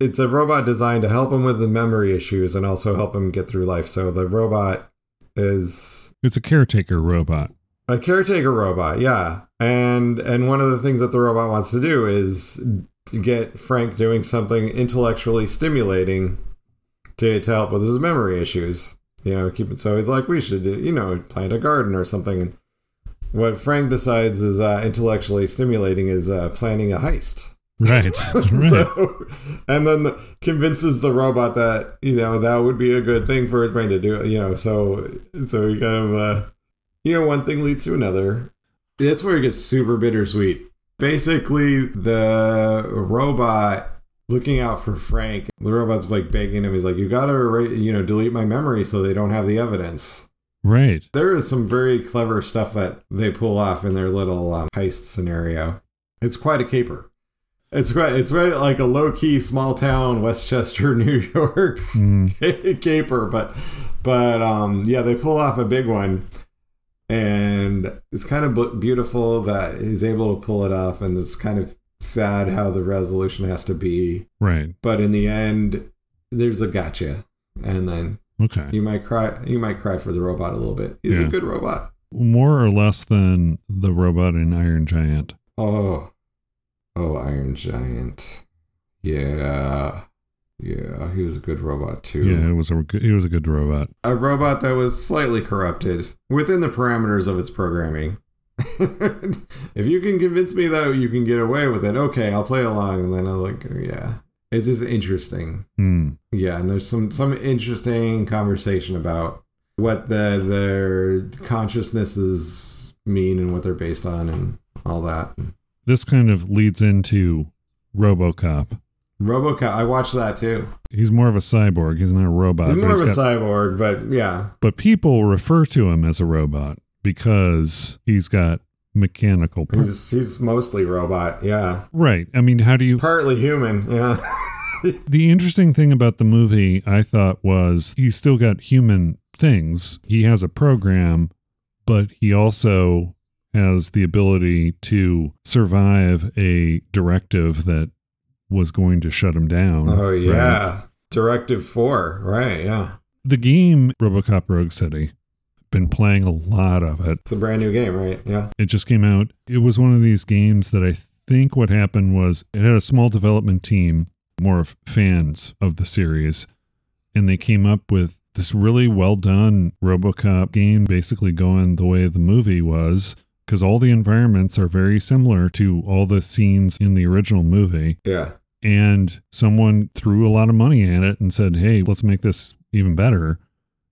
it's a robot designed to help him with the memory issues and also help him get through life. So the robot is It's a caretaker robot. a caretaker robot, yeah. And and one of the things that the robot wants to do is to get Frank doing something intellectually stimulating to, to help with his memory issues. You know, keep it so he's like, we should, you know, plant a garden or something. What Frank decides is uh, intellectually stimulating is uh, planning a heist. Right. right. So, and then the, convinces the robot that you know that would be a good thing for his brain to do. You know, so so he kind of uh, you know one thing leads to another. That's where it gets super bittersweet. Basically, the robot looking out for Frank. The robot's like begging him. He's like, "You gotta you know delete my memory so they don't have the evidence." Right. There is some very clever stuff that they pull off in their little um, heist scenario. It's quite a caper. It's quite, it's right like a low key small town Westchester, New York Mm, caper, but but um yeah, they pull off a big one, and it's kind of beautiful that he's able to pull it off, and it's kind of sad how the resolution has to be, right. but in the end, there's a gotcha, and then Okay. you might cry, you might cry for the robot a little bit. He's Yeah. a good robot. More or less than the robot in Iron Giant. Oh, oh, Iron Giant. Yeah, yeah, he was a good robot too. Yeah, it was a good- it was a good robot. A robot that was slightly corrupted within the parameters of its programming. if you can convince me that you can get away with it, okay, I'll play along. And then I'm like, yeah, it's just interesting. Hmm. Yeah, and there's some some interesting conversation about what the their consciousnesses mean and what they're based on and all that. This kind of leads into RoboCop. RoboCop, I watched that too. He's more of a cyborg. He's not a robot. He's more of a got- cyborg, but yeah, but people refer to him as a robot because he's got mechanical. par- he's he's mostly robot. Yeah, right. I mean, how do you? partly human. Yeah, The interesting thing about the movie, I thought, was he's still got human things. He has a program, but he also has the ability to survive a directive that was going to shut him down. oh right? yeah, Directive Four. Right. Yeah, The game Robocop Rogue City, been playing a lot of it. it's a brand new game. Right. Yeah. It just came out. It was one of these games that I think what happened was it had a small development team, more of fans of the series, and they came up with this really well done Robocop game, basically going the way the movie was. Because all the environments are very similar to all the scenes in the original movie. Yeah. And someone threw a lot of money at it and said, hey, let's make this even better.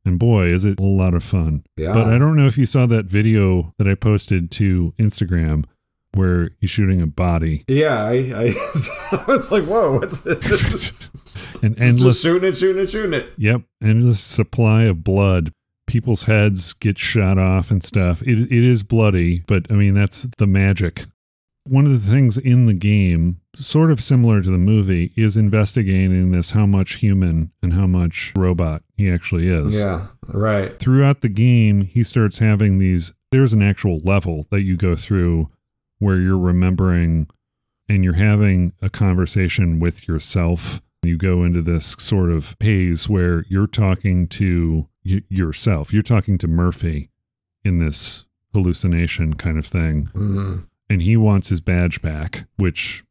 And boy, is it a lot of fun. Yeah. But I don't know if you saw that video that I posted to Instagram where he's shooting a body yeah. I, I, I was like, whoa, what's this? Just endless shooting it, shooting it, shooting it. yep, endless supply of blood. People's heads get shot off and stuff. It it is bloody, but I mean that's the magic. One of the things in the game, sort of similar to the movie, is investigating this how much human and how much robot he actually is. Yeah. Right. throughout the game, he starts having these. There's an actual level that you go through where you're remembering and you're having a conversation with yourself. You go into this sort of haze where you're talking to y- yourself. You're talking to Murphy in this hallucination kind of thing. Mhm. And he wants his badge back, which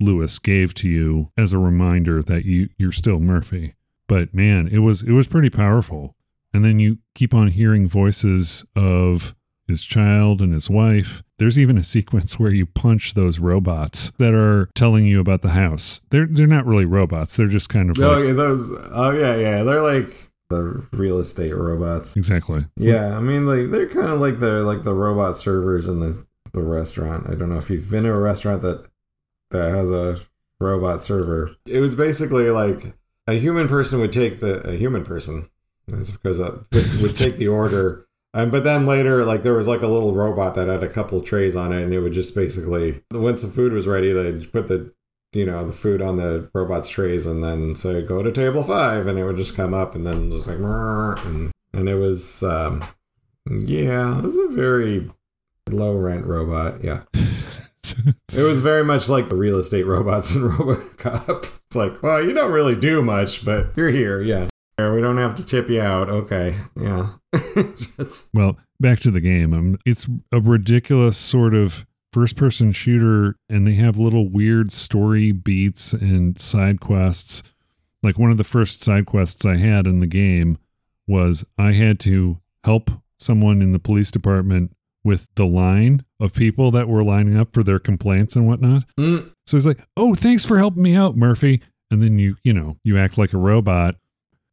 Lewis gave to you as a reminder that you, you're still Murphy. But man, it was it was pretty powerful. And then you keep on hearing voices of his child and his wife. There's even a sequence where you punch those robots that are telling you about the house. They're they're not really robots. They're just kind of Oh, like yeah, those. Oh yeah, yeah. They're like the real estate robots. exactly. Yeah, I mean, like they're kind of like the like the robot servers in the the restaurant. I don't know if you've been to a restaurant that that has a robot server. It was basically like a human person would take the a human person. That's because uh, would, take the order. Um, but then later, like there was like a little robot that had a couple trays on it, and it would just basically once the food was ready, they'd put the you know the food on the robot's trays, and then say go to table five, and it would just come up, and then just like and and it was um, yeah, it was a very Low rent robot. Yeah. It was very much like the real estate robots in Robocop. It's like, well, you don't really do much, but you're here. Yeah. We don't have to tip you out. Okay. Yeah. Just, well, back to the game. Um, it's a ridiculous sort of first person shooter, and they have little weird story beats and side quests. Like one of the first side quests I had in the game was I had to help someone in the police department with the line of people that were lining up for their complaints and whatnot. mm, So he's like, "Oh, thanks for helping me out, Murphy." And then you, you know, you act like a robot.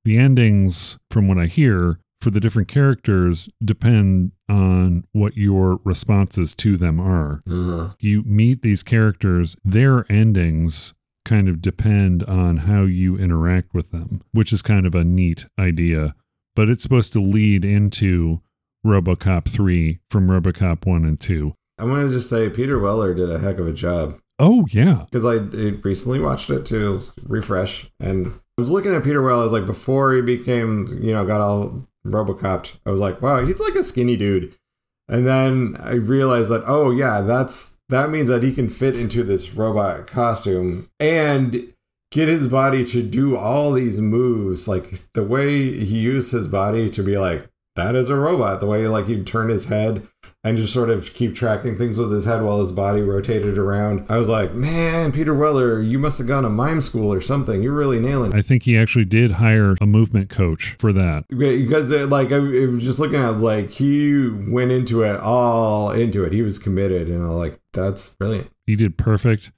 The endings, from what I hear, for the different characters depend on what your responses to them are. uh, You meet these characters, their endings kind of depend on how you interact with them, which is kind of a neat idea. But it's supposed to lead into RoboCop 3 from RoboCop 1 and 2. I'm going to just say Peter Weller did a heck of a job. Oh, yeah. because I I recently watched it to refresh, and I was looking at Peter Weller like before he became, you know, got all RoboCop. I was like, wow, he's like a skinny dude, and then I realized that, oh yeah, that's that means that he can fit into this robot costume and get his body to do all these moves, like the way he used his body to be like that is a robot. The way like he'd turn his head and just sort of keep tracking things with his head while his body rotated around. I was like, man, Peter Weller, you must have gone to mime school or something. You're really nailing it. I think he actually did hire a movement coach for that. Because it, like I, was just looking at like he went into it all into it. He was committed, and I'm like, that's brilliant. He did perfect.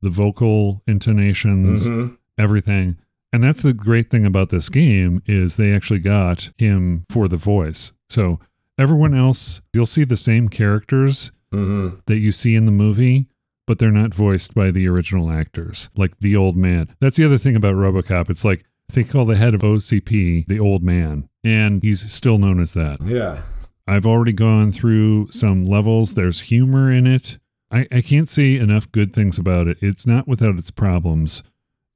The vocal intonations, Mhm. everything. And that's the great thing about this game is they actually got him for the voice. So everyone else, you'll see the same characters Mhm. that you see in the movie, but they're not voiced by the original actors, like the old man. That's the other thing about Robocop. It's like they call the head of OCP the old man, and he's still known as that. Yeah. I've already gone through some levels. There's humor in it. I, I can't say enough good things about it. It's not without its problems,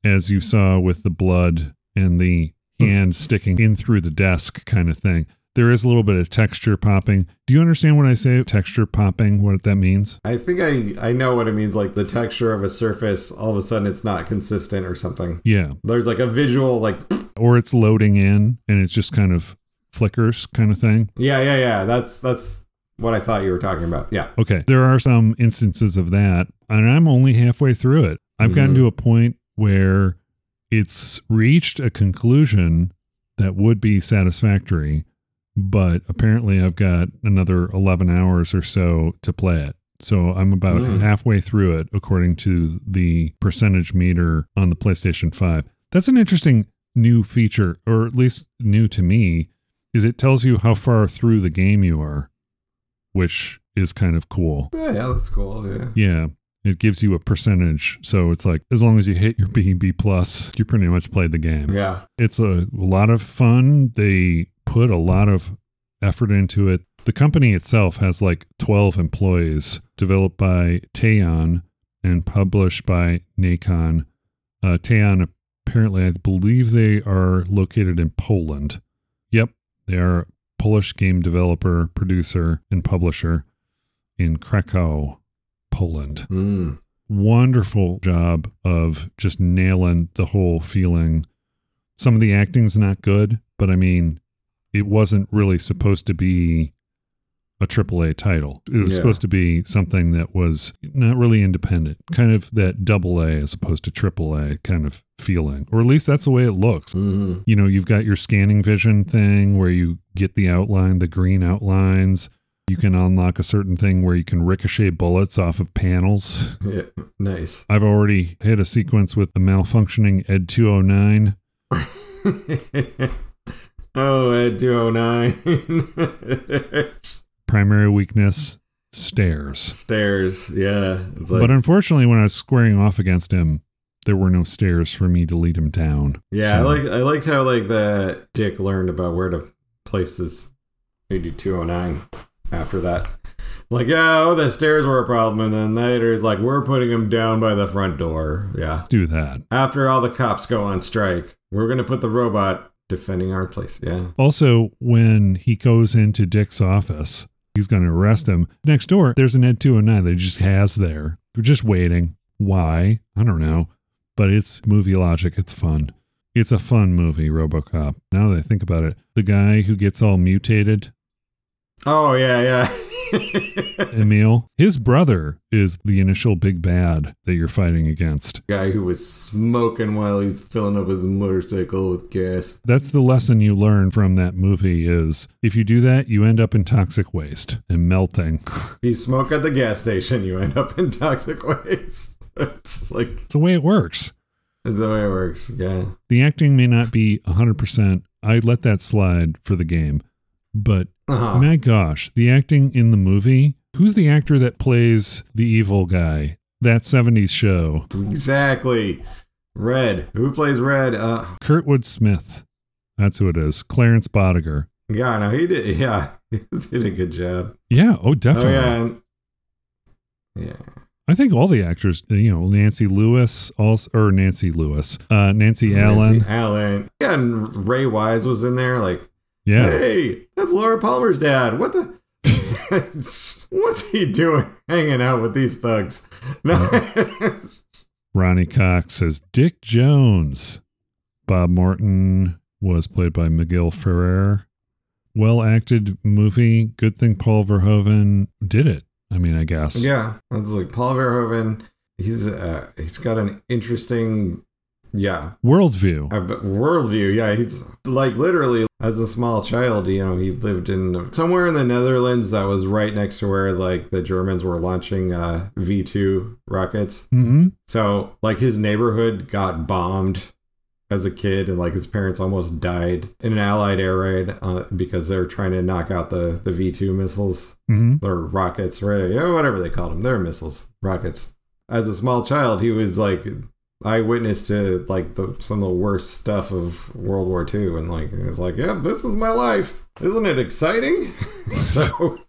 as you saw with the blood and the hand sticking in through the desk kind of thing. There is a little bit of texture popping. Do you understand when I say texture popping, what that means? I think I I know what it means. Like the texture of a surface, all of a sudden it's not consistent or something. Yeah. There's like a visual, like Or it's loading in and it's just kind of flickers kind of thing. yeah, yeah, yeah. That's that's what I thought you were talking about. Yeah. Okay. There are some instances of that, and I'm only halfway through it. I've gotten Mhm. to a point where it's reached a conclusion that would be satisfactory, but apparently I've got another 11 hours or so to play it. So I'm about Mm. halfway through it according to the percentage meter on the PlayStation 5. That's an interesting new feature, or at least new to me, is it tells you how far through the game you are, which is kind of cool. Yeah, yeah, that's cool. Yeah. Yeah. It gives you a percentage. So it's like as long as you hit your B and B plus, you pretty much played the game. Yeah. It's a lot of fun. They put a lot of effort into it. The company itself has like 12 employees, developed by Teyon and published by Nacon. Uh, Teyon, apparently, I believe they are located in Poland. Yep, they are a Polish game developer, producer, and publisher in Krakow, Poland Mm. wonderful job of just nailing the whole feeling. Some of the acting's not good, but I mean, it wasn't really supposed to be a AAA title. It was Yeah. supposed to be something that was not really independent, kind of that double A as opposed to AAA kind of feeling, or at least that's the way it looks. hmm You know, you've got your scanning vision thing where you get the outline, the green outlines. You can unlock a certain thing where you can ricochet bullets off of panels. Yeah. Nice. I've already hit a sequence with a malfunctioning Ed 209. oh, Ed 209. Primary weakness stairs. Stairs. Yeah. It's like, but unfortunately, when I was squaring off against him, there were no stairs for me to lead him down. yeah, I like I liked how like the Dick learned about where to place his Ed 209 after that. Like, yeah, oh, the stairs were a problem, and then later it's like we're putting him down by the front door. Yeah. do that. After all the cops go on strike, we're gonna put the robot defending our place. Yeah. Also, when he goes into Dick's office, He's going to arrest him. Next door, there's an Ed 209 that he just has there. We're just waiting. Why? I don't know. But it's movie logic. It's fun. It's a fun movie, Robocop. Now that I think about it, the guy who gets all mutated, Oh yeah, yeah. Emil, his brother is the initial big bad that you're fighting against. Guy who was smoking while he's filling up his motorcycle with gas. That's the lesson you learn from that movie is if you do that, you end up in toxic waste and melting. If you smoke at the gas station, you end up in toxic waste. it's like It's the way it works. it's the way it works. Yeah. The acting may not be 100%. I let that slide for the game. But Uh-huh. my gosh, the acting in the movie, who's the actor that plays the evil guy? That 70s show. Exactly. Red. Who plays Red? Uh Kurtwood Smith. That's who it is. Clarence Boddicker. yeah, no, he did yeah. He did a good job. Yeah, oh, Oh definitely. yeah. Yeah. I think all the actors, you know, Nancy Lewis, also, or Nancy Lewis, uh, Nancy Allen. Nancy Allen. Yeah, and Ray Wise was in there, like Yeah. Hey, that's Laura Palmer's dad. What the? What's he doing hanging out with these thugs? No. Ronny Cox says Dick Jones. Bob Morton was played by Miguel Ferrer. Well acted movie. Good thing Paul Verhoeven did it. I mean, I guess. yeah, that's like Paul Verhoeven. He's uh, he's got an interesting, yeah, Worldview. uh, worldview. Yeah, he's like literally as a small child. You know, he lived in somewhere in the Netherlands that was right next to where like the Germans were launching uh, V two rockets. hmm So, like, his neighborhood got bombed as a kid, and like his parents almost died in an Allied air raid uh, because they were trying to knock out the the V two missiles hmm or rockets, right? Yeah, whatever they called them. They're missiles, rockets. As a small child, he was like eyewitness to like the, some of the worst stuff of World War II, and like it's like, "Yeah, this is my life. Isn't it exciting?" so.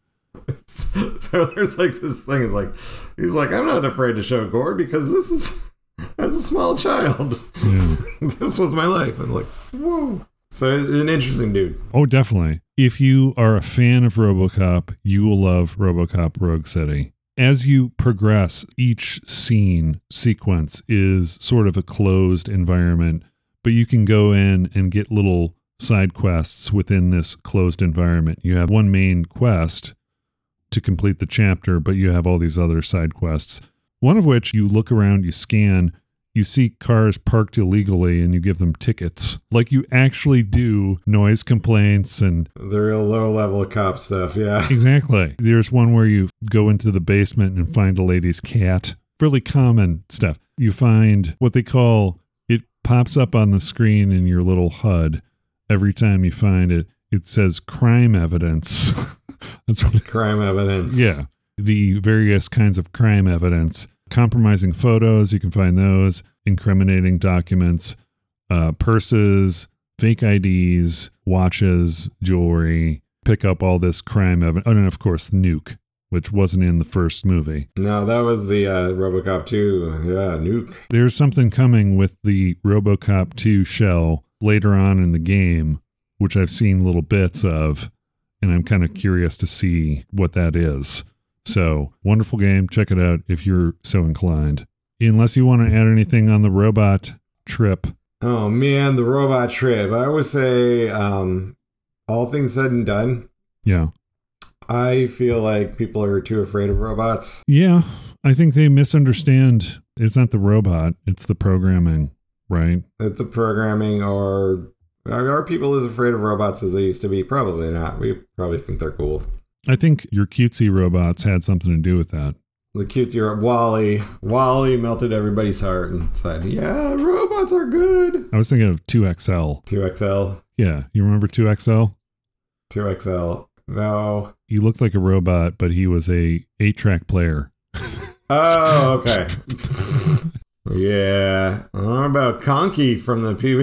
So there's like this thing is like he's like I'm not afraid to show gore because this is as a small child Yeah. Hmm. this was my life and like whoa so an interesting dude Oh, definitely. If you are a fan of Robocop, you will love Robocop Rogue City. As you progress, each scene sequence is sort of a closed environment, but you can go in and get little side quests within this closed environment. You have one main quest to complete the chapter, but you have all these other side quests. One of which you look around, you scan, you see cars parked illegally, and you give them tickets. Like you actually do noise complaints and the real low level of cop stuff yeah exactly. There's one where you go into the basement and find a lady's cat. Really common stuff. You find what they call it pops up on the screen in your little HUD every time you find it. It says crime evidence. That's what it crime evidence yeah. The various kinds of crime evidence, compromising photos, you can find those, incriminating documents, uh, purses, fake IDs, watches, jewelry, pick up all this crime evidence. Oh, and of course, Nuke, which wasn't in the first movie. no that was the uh robocop 2 yeah nuke There's something coming with the Robocop 2 shell later on in the game, which I've seen little bits of, and I'm kind of curious to see what that is. So, wonderful game. Check it out if you're so inclined. Unless you want to add anything on the robot trip. oh man the robot trip i would say um all things said and done Yeah. i feel like people are too afraid of robots Yeah. I think they misunderstand. It's not the robot, it's the programming, right? it's the programming or are people as afraid of robots as they used to be probably not we probably think they're cool I think your cutesy robots had something to do with that. the cute Europe WALL-E. WALL-E melted everybody's heart and said, "Yeah, robots are good." I was thinking of 2XL. Two XL, Yeah. You remember 2XL? two XL. No. he looked like a robot, but he was a eight track player. Oh, okay. yeah, I about Conky from the Pee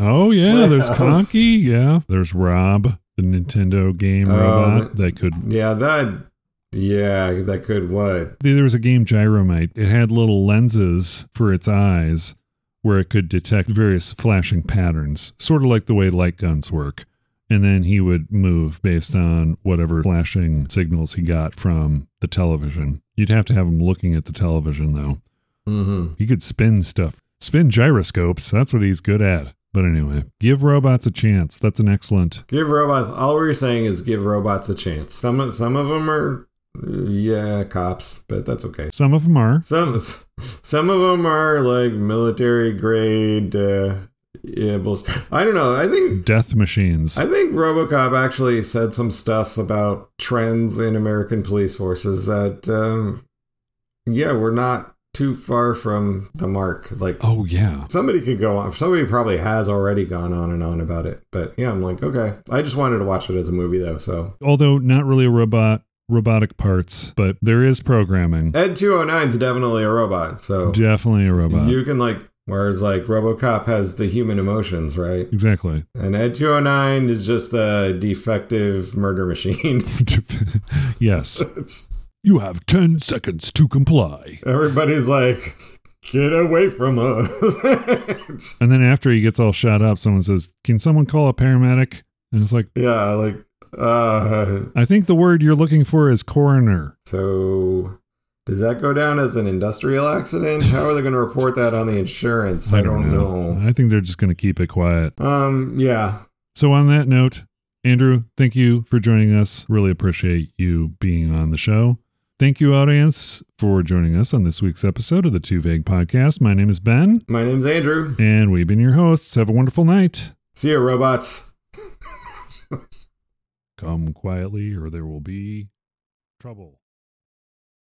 Oh yeah, there's? Conky. Yeah, there's Rob, the Nintendo game Oh, robot that could. Yeah, that. Yeah, that could what? There was a game Gyromite. It had little lenses for its eyes, where it could detect various flashing patterns, sort of like the way light guns work. and then he would move based on whatever flashing signals he got from the television. You'd have to have him looking at the television though. Mm-hmm. He could spin stuff, spin gyroscopes. That's what he's good at. But anyway, give robots a chance. That's an excellent. Give robots. All we're saying is give robots a chance. Some of some of them are, yeah, cops, but that's okay. Some of them are. Some some of them are like military grade. Uh, yeah, bullshit. I don't know. I think Death machines. I think RoboCop actually said some stuff about trends in American police forces that, um, yeah, we're not too far from the mark. Like, oh yeah. somebody could go on. Somebody probably has already gone on and on about it. But yeah, I'm like, okay. I just wanted to watch it as a movie though. So Although not really a robot, robotic parts, but there is programming. Ed 209 is definitely a robot. So Definitely a robot. you can like, whereas like RoboCop has the human emotions, right? exactly. And Ed 209 is just a defective murder machine. yes. You have 10 seconds to comply. Everybody's like, get away from us. And then after he gets all shot up, someone says, Can someone call a paramedic? And it's like, yeah, like, uh, I think the word you're looking for is coroner. so does that go down as an industrial accident? How are they going to report that on the insurance? I, don't know. I think they're just going to keep it quiet. Um, yeah. So, on that note, Andrew, thank you for joining us. Really appreciate you being on the show. Thank you, audience, for joining us on this week's episode of the Too Vague Podcast. My name is Ben, My name's Andrew. and we've been your hosts. Have a wonderful night. See you, robots. Come quietly, or there will be trouble.